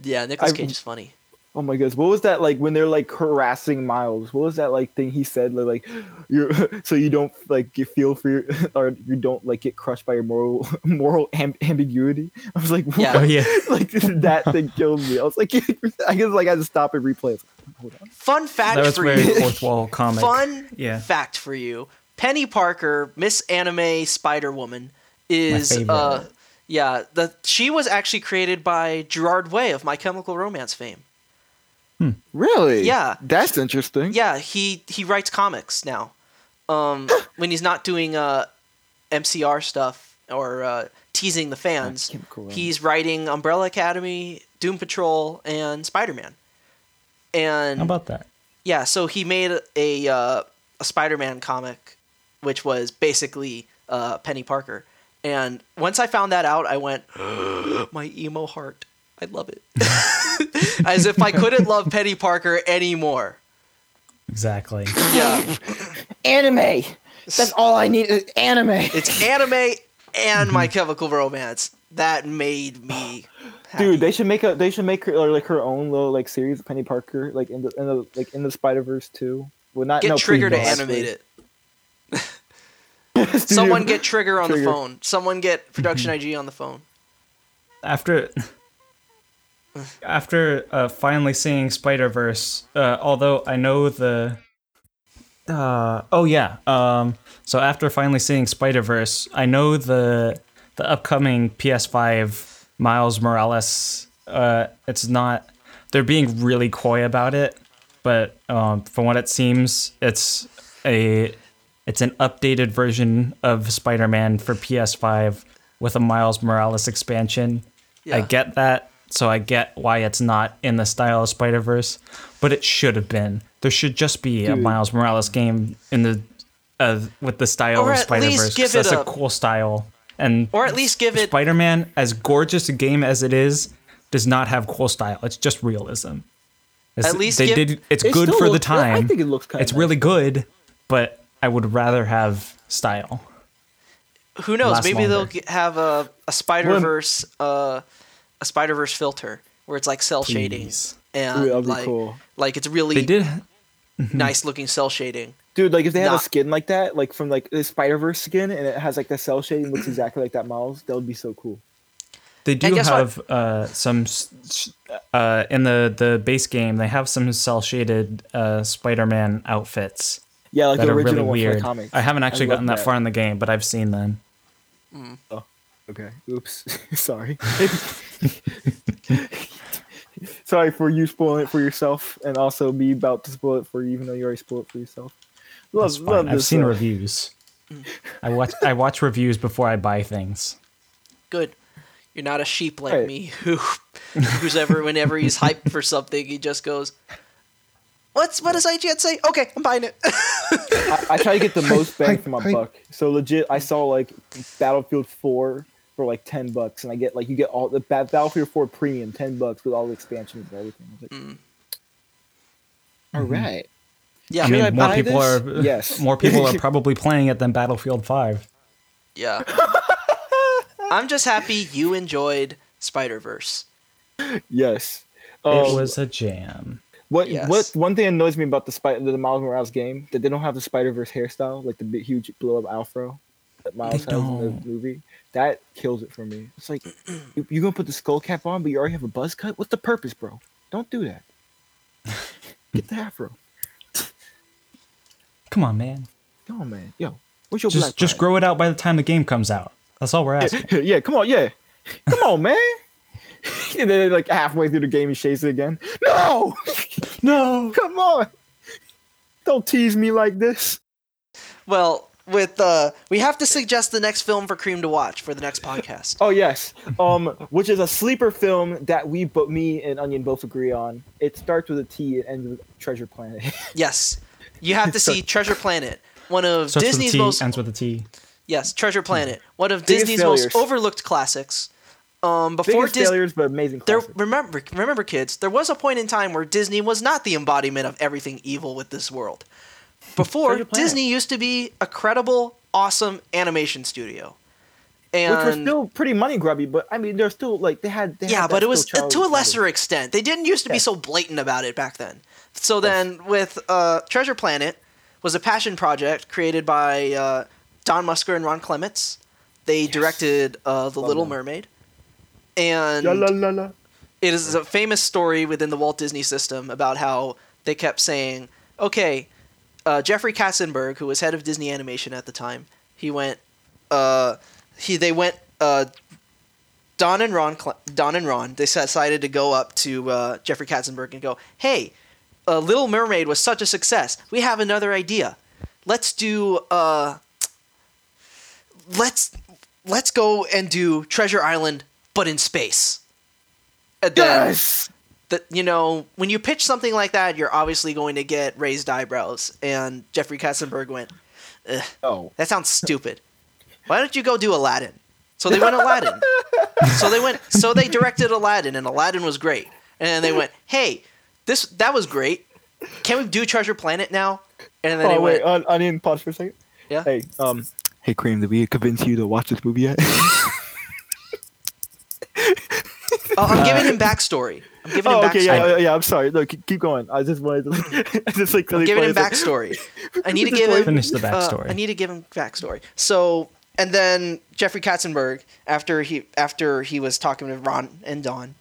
yeah, Nicolas Cage is funny. Oh my goodness, what was that like when they're like harassing Miles? What was that like thing he said? Like, like you're so you don't like you feel for your or you don't like get crushed by your moral moral am- ambiguity. I was like, what? Yeah. Oh yeah, like that thing killed me. I was like, I guess like I had to stop and replay. Hold on. Fun fact that was for very you. fourth wall comic. Fun Yeah. fact for you. Peni Parker, Miss Anime Spider Woman, is favorite. uh yeah, the she was actually created by Gerard Way of My Chemical Romance fame. Really? Yeah. That's interesting. Yeah, he he writes comics now. Um, when he's not doing uh, MCR stuff or uh, teasing the fans, he's writing Umbrella Academy, Doom Patrol, and Spider Man. And How about that? yeah, so he made a uh, a Spider Man comic, which was basically uh, Peni Parker. And once I found that out, I went, my emo heart. I love it. As if I couldn't love Peni Parker anymore. Exactly. Yeah. Anime. That's all I need. Is anime. It's anime and My Chemical Romance. That made me. Happy. Dude, they should make a they should make her or like her own little like series of Peni Parker like in the in the like in the Spider Verse too. Well, not get no, Trigger to no, animate it. actually. Someone get Trigger on the phone. Someone get Production IG on the phone. after after uh, finally seeing Spider Verse, uh, although I know the uh, oh yeah, um, so after finally seeing Spider Verse, I know the the upcoming PS5 Miles Morales. Uh, it's not they're being really coy about it, but um, from what it seems, it's a it's an updated version of Spider-Man for PS5 with a Miles Morales expansion. I get that, so I get why it's not in the style of Spider Verse, but it should have been. There should just be a Miles Morales game in the uh, with the style Or of Spider least Verse. give That's it a a- cool style, and Or at least give it. Spider Man, as gorgeous a game as it is, does not have cool style. It's just realism. It's- At least they give- did. It's It good still for the looks- I time. think it looks kinda It's nice. really good, but I would rather have style. Who knows? last Maybe they'll have a, a Spider Verse uh, a Spider Verse filter where it's like cell shading, Please. and Ooh, that'd be like cool. like it's really They did. nice looking cell shading. Dude, like if they had a skin like that, like from like the Spider Verse skin, and it has like the cell shading, looks exactly like that Miles, that would be so cool. They do have uh, some s- s- uh, in the the base game. They have some cell shaded uh, Spider-Man outfits Yeah, like the original really one from weird. the comics. I haven't actually love gotten that, that. far in the game, but I've seen them. Oh. Okay. Oops. Sorry. Sorry for you spoiling it for yourself, and also me about to spoil it for you, even though you already spoiled it for yourself. Love, That's love. I've this, seen uh, reviews. I watch I watch reviews before I buy things. Good. You're not a sheep like Right. me who who's ever whenever he's hyped for something he just goes What's what does IGN say? Okay, I'm buying it. I, I try to get the most bang for my Hype, hype. buck. So legit, I saw like Battlefield 4 for like 10 bucks, and I get like you get all the Ba- Battlefield 4 premium 10 bucks with all the expansions and everything. Like, Mm. all right. yeah. I Should mean, I more buy people this? are Yes. more people are probably playing it than Battlefield Five. yeah. I'm just happy you enjoyed Spider-Verse. Yes. it Um, was a jam. What Yes. what one thing annoys me about the spider the Miles Morales game that they don't have the Spider Verse hairstyle like the big huge blow up afro that Miles They has in don't. the movie. That kills it for me. It's like you, you gonna put the skull cap on, but you already have a buzz cut. What's the purpose, bro? Don't do that. Get the afro. Come on, man. Come on, man. Yo, what's your Just just grow it out by the time the game comes out. That's all we're asking. yeah, come on, yeah. Come on, man. and then like halfway through the game, he shaves it again. No, no, come on. Don't tease me like this. Well, with uh we have to suggest the next film for Cream to watch for the next podcast. Oh yes, um, which is a sleeper film that we, but me and Onion both agree on. It starts with a T, it ends with Treasure Planet. Yes. You have to see Treasure Planet, one of Starts Disney's with a T, most ends with a T. Yes, Treasure Planet, one of Biggest Disney's failures. most overlooked classics. Um, before Biggest Disney, failures, but amazing. there remember remember kids, there was a point in time where Disney was not the embodiment of everything evil with this world. Before Disney used to be a credible, awesome animation studio, and which was and still pretty money grubby, but I mean, they're still like they had. They yeah, that but it was to a lesser extent. They didn't used to be so blatant about it back then. So then, with uh, Treasure Planet, was a passion project created by uh, Don Musker and Ron Clements. They directed uh, The Little them. Mermaid, and La, la, la, it is a famous story within the Walt Disney system about how they kept saying, "Okay, uh, Jeffrey Katzenberg, who was head of Disney Animation at the time, he went, uh, he they went, uh, Don and Ron, Don and Ron, they decided to go up to uh, Jeffrey Katzenberg and go, "Hey, uh, Little Mermaid was such a success. We have another idea. Let's do, uh, let's let's go and do Treasure Island, but in space." And then Yes. that you know when you pitch something like that, you're obviously going to get raised eyebrows. And Jeffrey Katzenberg went, Ugh, Oh. "That sounds stupid. Why don't you go do Aladdin?" So they went Aladdin. so they went. So they directed Aladdin, and Aladdin was great. And then they went, "Hey, this that was great. Can we do Treasure Planet now?" And then they Oh wait, went, on, onion. Pause for a second. Yeah. Hey, um, Hey, Cream, did we convince you to watch this movie yet? oh, "I'm giving him backstory. I'm giving him oh backstory. okay, yeah, yeah, yeah. I'm sorry. No, keep, keep going. I just wanted to, like, I just like, I'm giving him backstory. I need to give him Finish the uh, backstory. I need to give him backstory. So, and then Jeffrey Katzenberg, after he after he was talking to Ron and Don,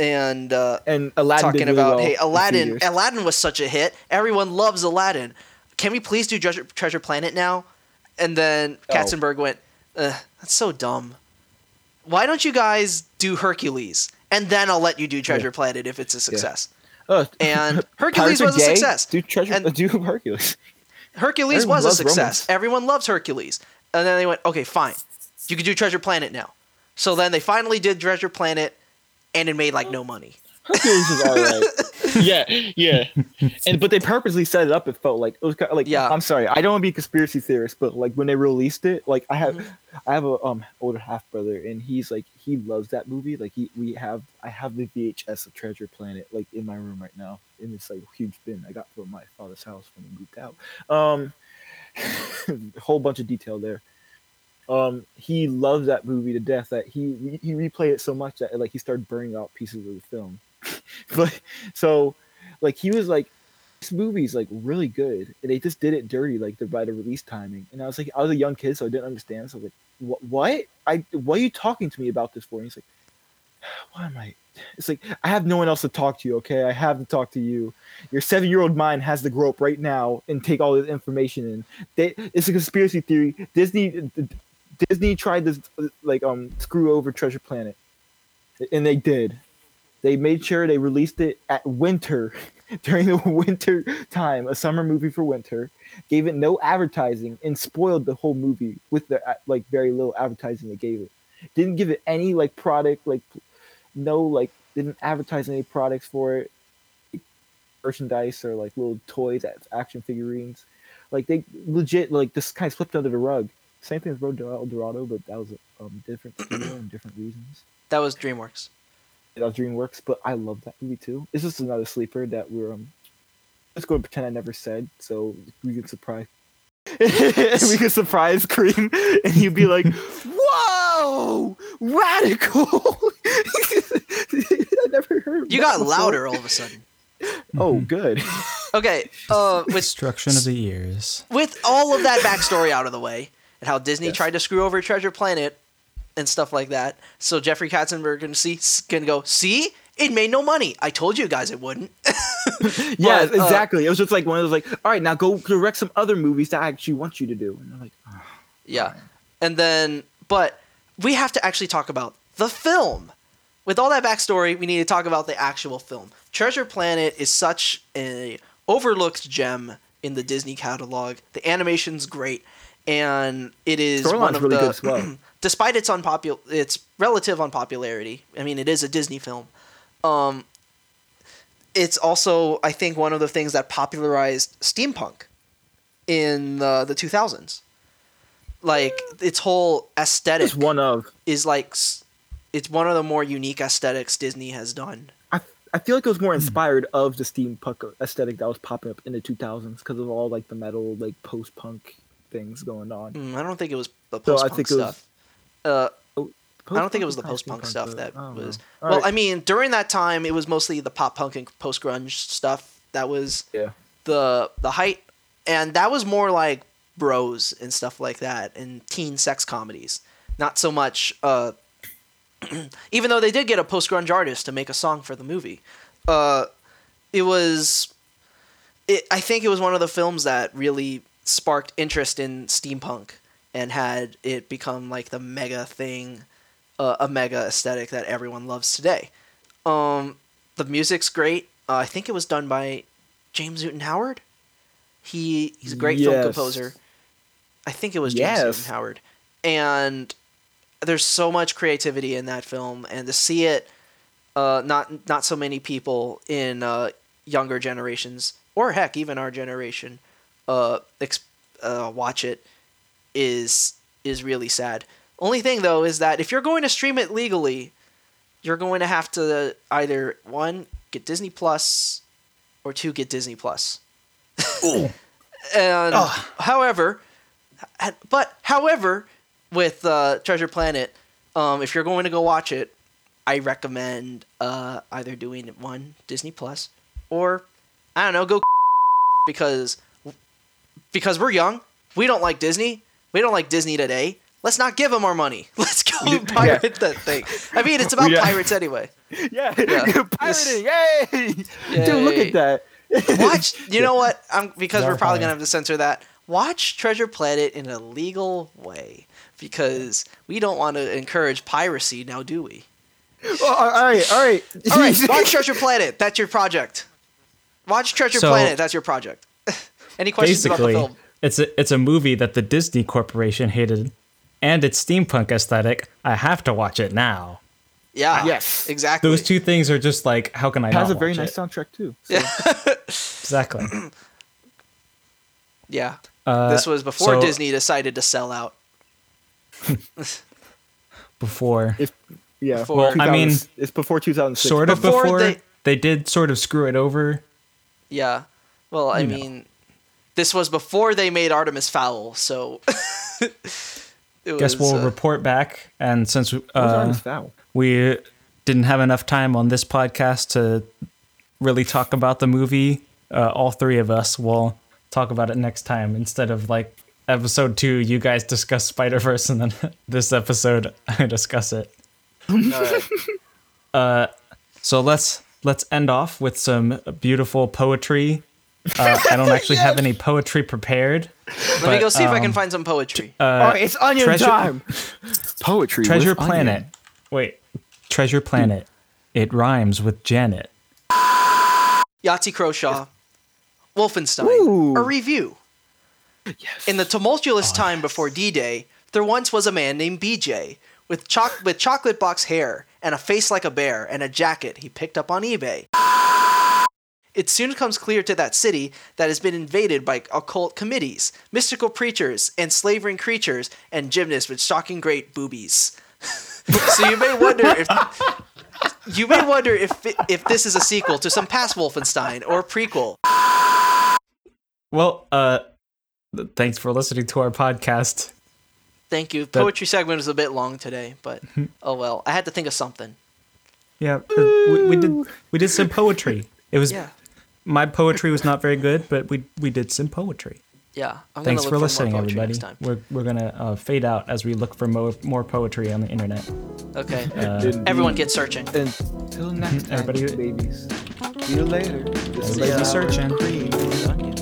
and uh, And Aladdin talking really about, well hey, Aladdin. Aladdin was such a hit. Everyone loves Aladdin. Can we please do Treasure, Treasure Planet now? And then No. Katzenberg went, Ugh, that's so dumb. Why don't you guys do Hercules? And then I'll let you do Treasure Planet if it's a success. Uh, And Hercules was a success. Do treasure? And- do Hercules? Hercules Everyone was a success. romance. Everyone loves Hercules. And then they went, okay, fine. You can do Treasure Planet now. So then they finally did Treasure Planet, and it made like no money. Hercules was alright. yeah, yeah. And but they purposely set it up. It felt like it was kind of like. Yeah. I'm sorry. I don't want to be a conspiracy theorist, but like when they released it, like I have, I have a um older half brother, and he's like he loves that movie. Like he, we have, I have the VHS of Treasure Planet like in my room right now in this like huge bin I got from my father's house when he moved out. Um, a whole bunch of detail there. Um, he loves that movie to death. That he he replayed it so much that like he started burning out pieces of the film but so like he was like this movie's like really good and they just did it dirty like the by the release timing and i was like i was a young kid so i didn't understand so I was like what? I what are you talking to me about this for? And he's like why am i? It's like i have no one else to talk to you okay? I have to talk to you. Your seven year old mind has to grow up right now and take all this information in. They, it's a conspiracy theory. Disney disney tried to like um screw over treasure planet and they did they made sure they released it at winter during the winter time a summer movie for winter. Gave it no advertising and spoiled the whole movie with the uh, like very little advertising they gave it. Didn't give it any like product like no like didn't advertise any products for it. Merchandise or like little toys action figurines. Like they legit like this kind of slipped under the rug. Same thing as road to el dorado but that was um different and different reasons. That was DreamWorks. That was DreamWorks, but I love that movie too. It's just another sleeper that we're um. Let's go and pretend I never said, so we can surprise. we can surprise Cream, and he'd be like, "Whoa, radical!" I never heard. You got before. louder all of a sudden. Oh, good. Okay, uh, with Destruction of the ears. with all of that backstory out of the way, and how Disney tried to screw over Treasure Planet and stuff like that, so Jeffrey Katzenberg can see can go, see, it made no money. I told you guys it wouldn't. yeah, But, uh, exactly. it was just like one of those like, all right, now go direct some other movies that I actually want you to do. And they're like, oh. Yeah. And then, but we have to actually talk about the film. With all that backstory, we need to talk about the actual film. Treasure Planet is such a overlooked gem in the Disney catalog. The animation's great, and it is Storyline's one of really the. good as well. despite its unpopular, its relative unpopularity. I mean, it is a Disney film. Um, it's also, I think, one of the things that popularized steampunk in the the 2000s. Like its whole aesthetic Just one of. is like it's one of the more unique aesthetics Disney has done. I, I feel like it was Hmm. more inspired of the steampunk aesthetic that was popping up in the 2000s because of all like the metal like post punk things going on. Mm, I don't think it was the So post I punk think it was- stuff. Uh, I don't think it was the post punk stuff that was. Well, Alright. I mean, during that time, it was mostly the pop punk and post grunge stuff that was yeah. the the height, and that was more like bros and stuff like that, and teen sex comedies. Not so much. Uh, even though they did get a post grunge artist to make a song for the movie, uh, it was. It, I think it was one of the films that really sparked interest in steampunk and had it become like the mega thing, uh, a mega aesthetic that everyone loves today. Um, the music's great. Uh, I think it was done by James Newton Howard. He he's a great film Yes. composer. I think it was James Yes. Newton Howard. And there's so much creativity in that film, and to see it, uh, not not so many people in uh, younger generations, or heck, even our generation, uh, ex- uh, watch it, is is really sad. Only thing though is that if you're going to stream it legally, you're going to have to either one get Disney Plus, or two get Disney Plus. and however, but however, with uh, Treasure Planet, um, if you're going to go watch it, I recommend uh, either doing one Disney Plus or I don't know, go because because we're young, we don't like Disney, we don't like Disney today. Let's not give them our money. Let's go pirate that thing. I mean, it's about Yeah. pirates anyway. Yeah, Yeah. pirating! Yay! Dude, look at that. Watch. You know what? I'm because we're probably gonna have to censor that. Watch Treasure Planet in a legal way because we don't want to encourage piracy now, do we? Oh, all right, all right, All right, watch Treasure Planet. That's your project. Watch Treasure So- Planet. That's your project. Any questions about the film? It's a it's a movie that the Disney Corporation hated, and its steampunk aesthetic. I have to watch it now. Yeah. Yes. Exactly. Those two things are just like, how can I It has not a very nice it? soundtrack too. So. Exactly. Yeah. Uh, this was before so Disney decided to sell out. before, If yeah, Before- Well, I mean, it's before 2006. sort of Before before, they- they, did sort of screw it over. Yeah. Well, I You know. Mean, this was before they made Artemis Fowl, so. it Guess was, we'll uh, report back, and since uh, we didn't have enough time on this podcast to really talk about the movie. Uh, all three of us will talk about it next time instead of like episode two. You guys discuss Spider Verse, and then this episode I discuss it. All right. Uh, so let's let's end off with some beautiful poetry. Uh, I don't actually have any poetry prepared. Let me go see if I can um, find some poetry. Uh, All right, it's onion treasure- time. Poetry. Treasure with Planet. onion. Wait, Treasure Planet. It rhymes with Janet. Yahtzee Croshaw, Wolfenstein, Ooh. a review. Yes. In the tumultuous time before D-Day, there once was a man named BJ with choc- with chocolate box hair and a face like a bear and a jacket he picked up on eBay. It soon comes clear to that city that has been invaded by occult committees, mystical preachers, and slavering creatures, and gymnasts with shocking great boobies. so you may wonder if you may wonder if if this is a sequel to some past Wolfenstein or a prequel. Well, uh, thanks for listening to our podcast. Thank you. Poetry segment was a bit long today, but oh well. I had to think of something. Yeah, uh, we, we did we did some poetry. It was Yeah, my poetry was not very good, but we we did some poetry. yeah. I'm Thanks gonna for look more listening, everybody. Next time. We're we're gonna uh, fade out as we look for more more poetry on the internet. Okay. Indeed. Everyone get searching. Until next time, Everybody- babies. See you later. This is Everybody be searching. Cream with onion.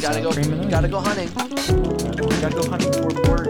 Gotta go. cream and. Gotta go hunting. Gotta go hunting.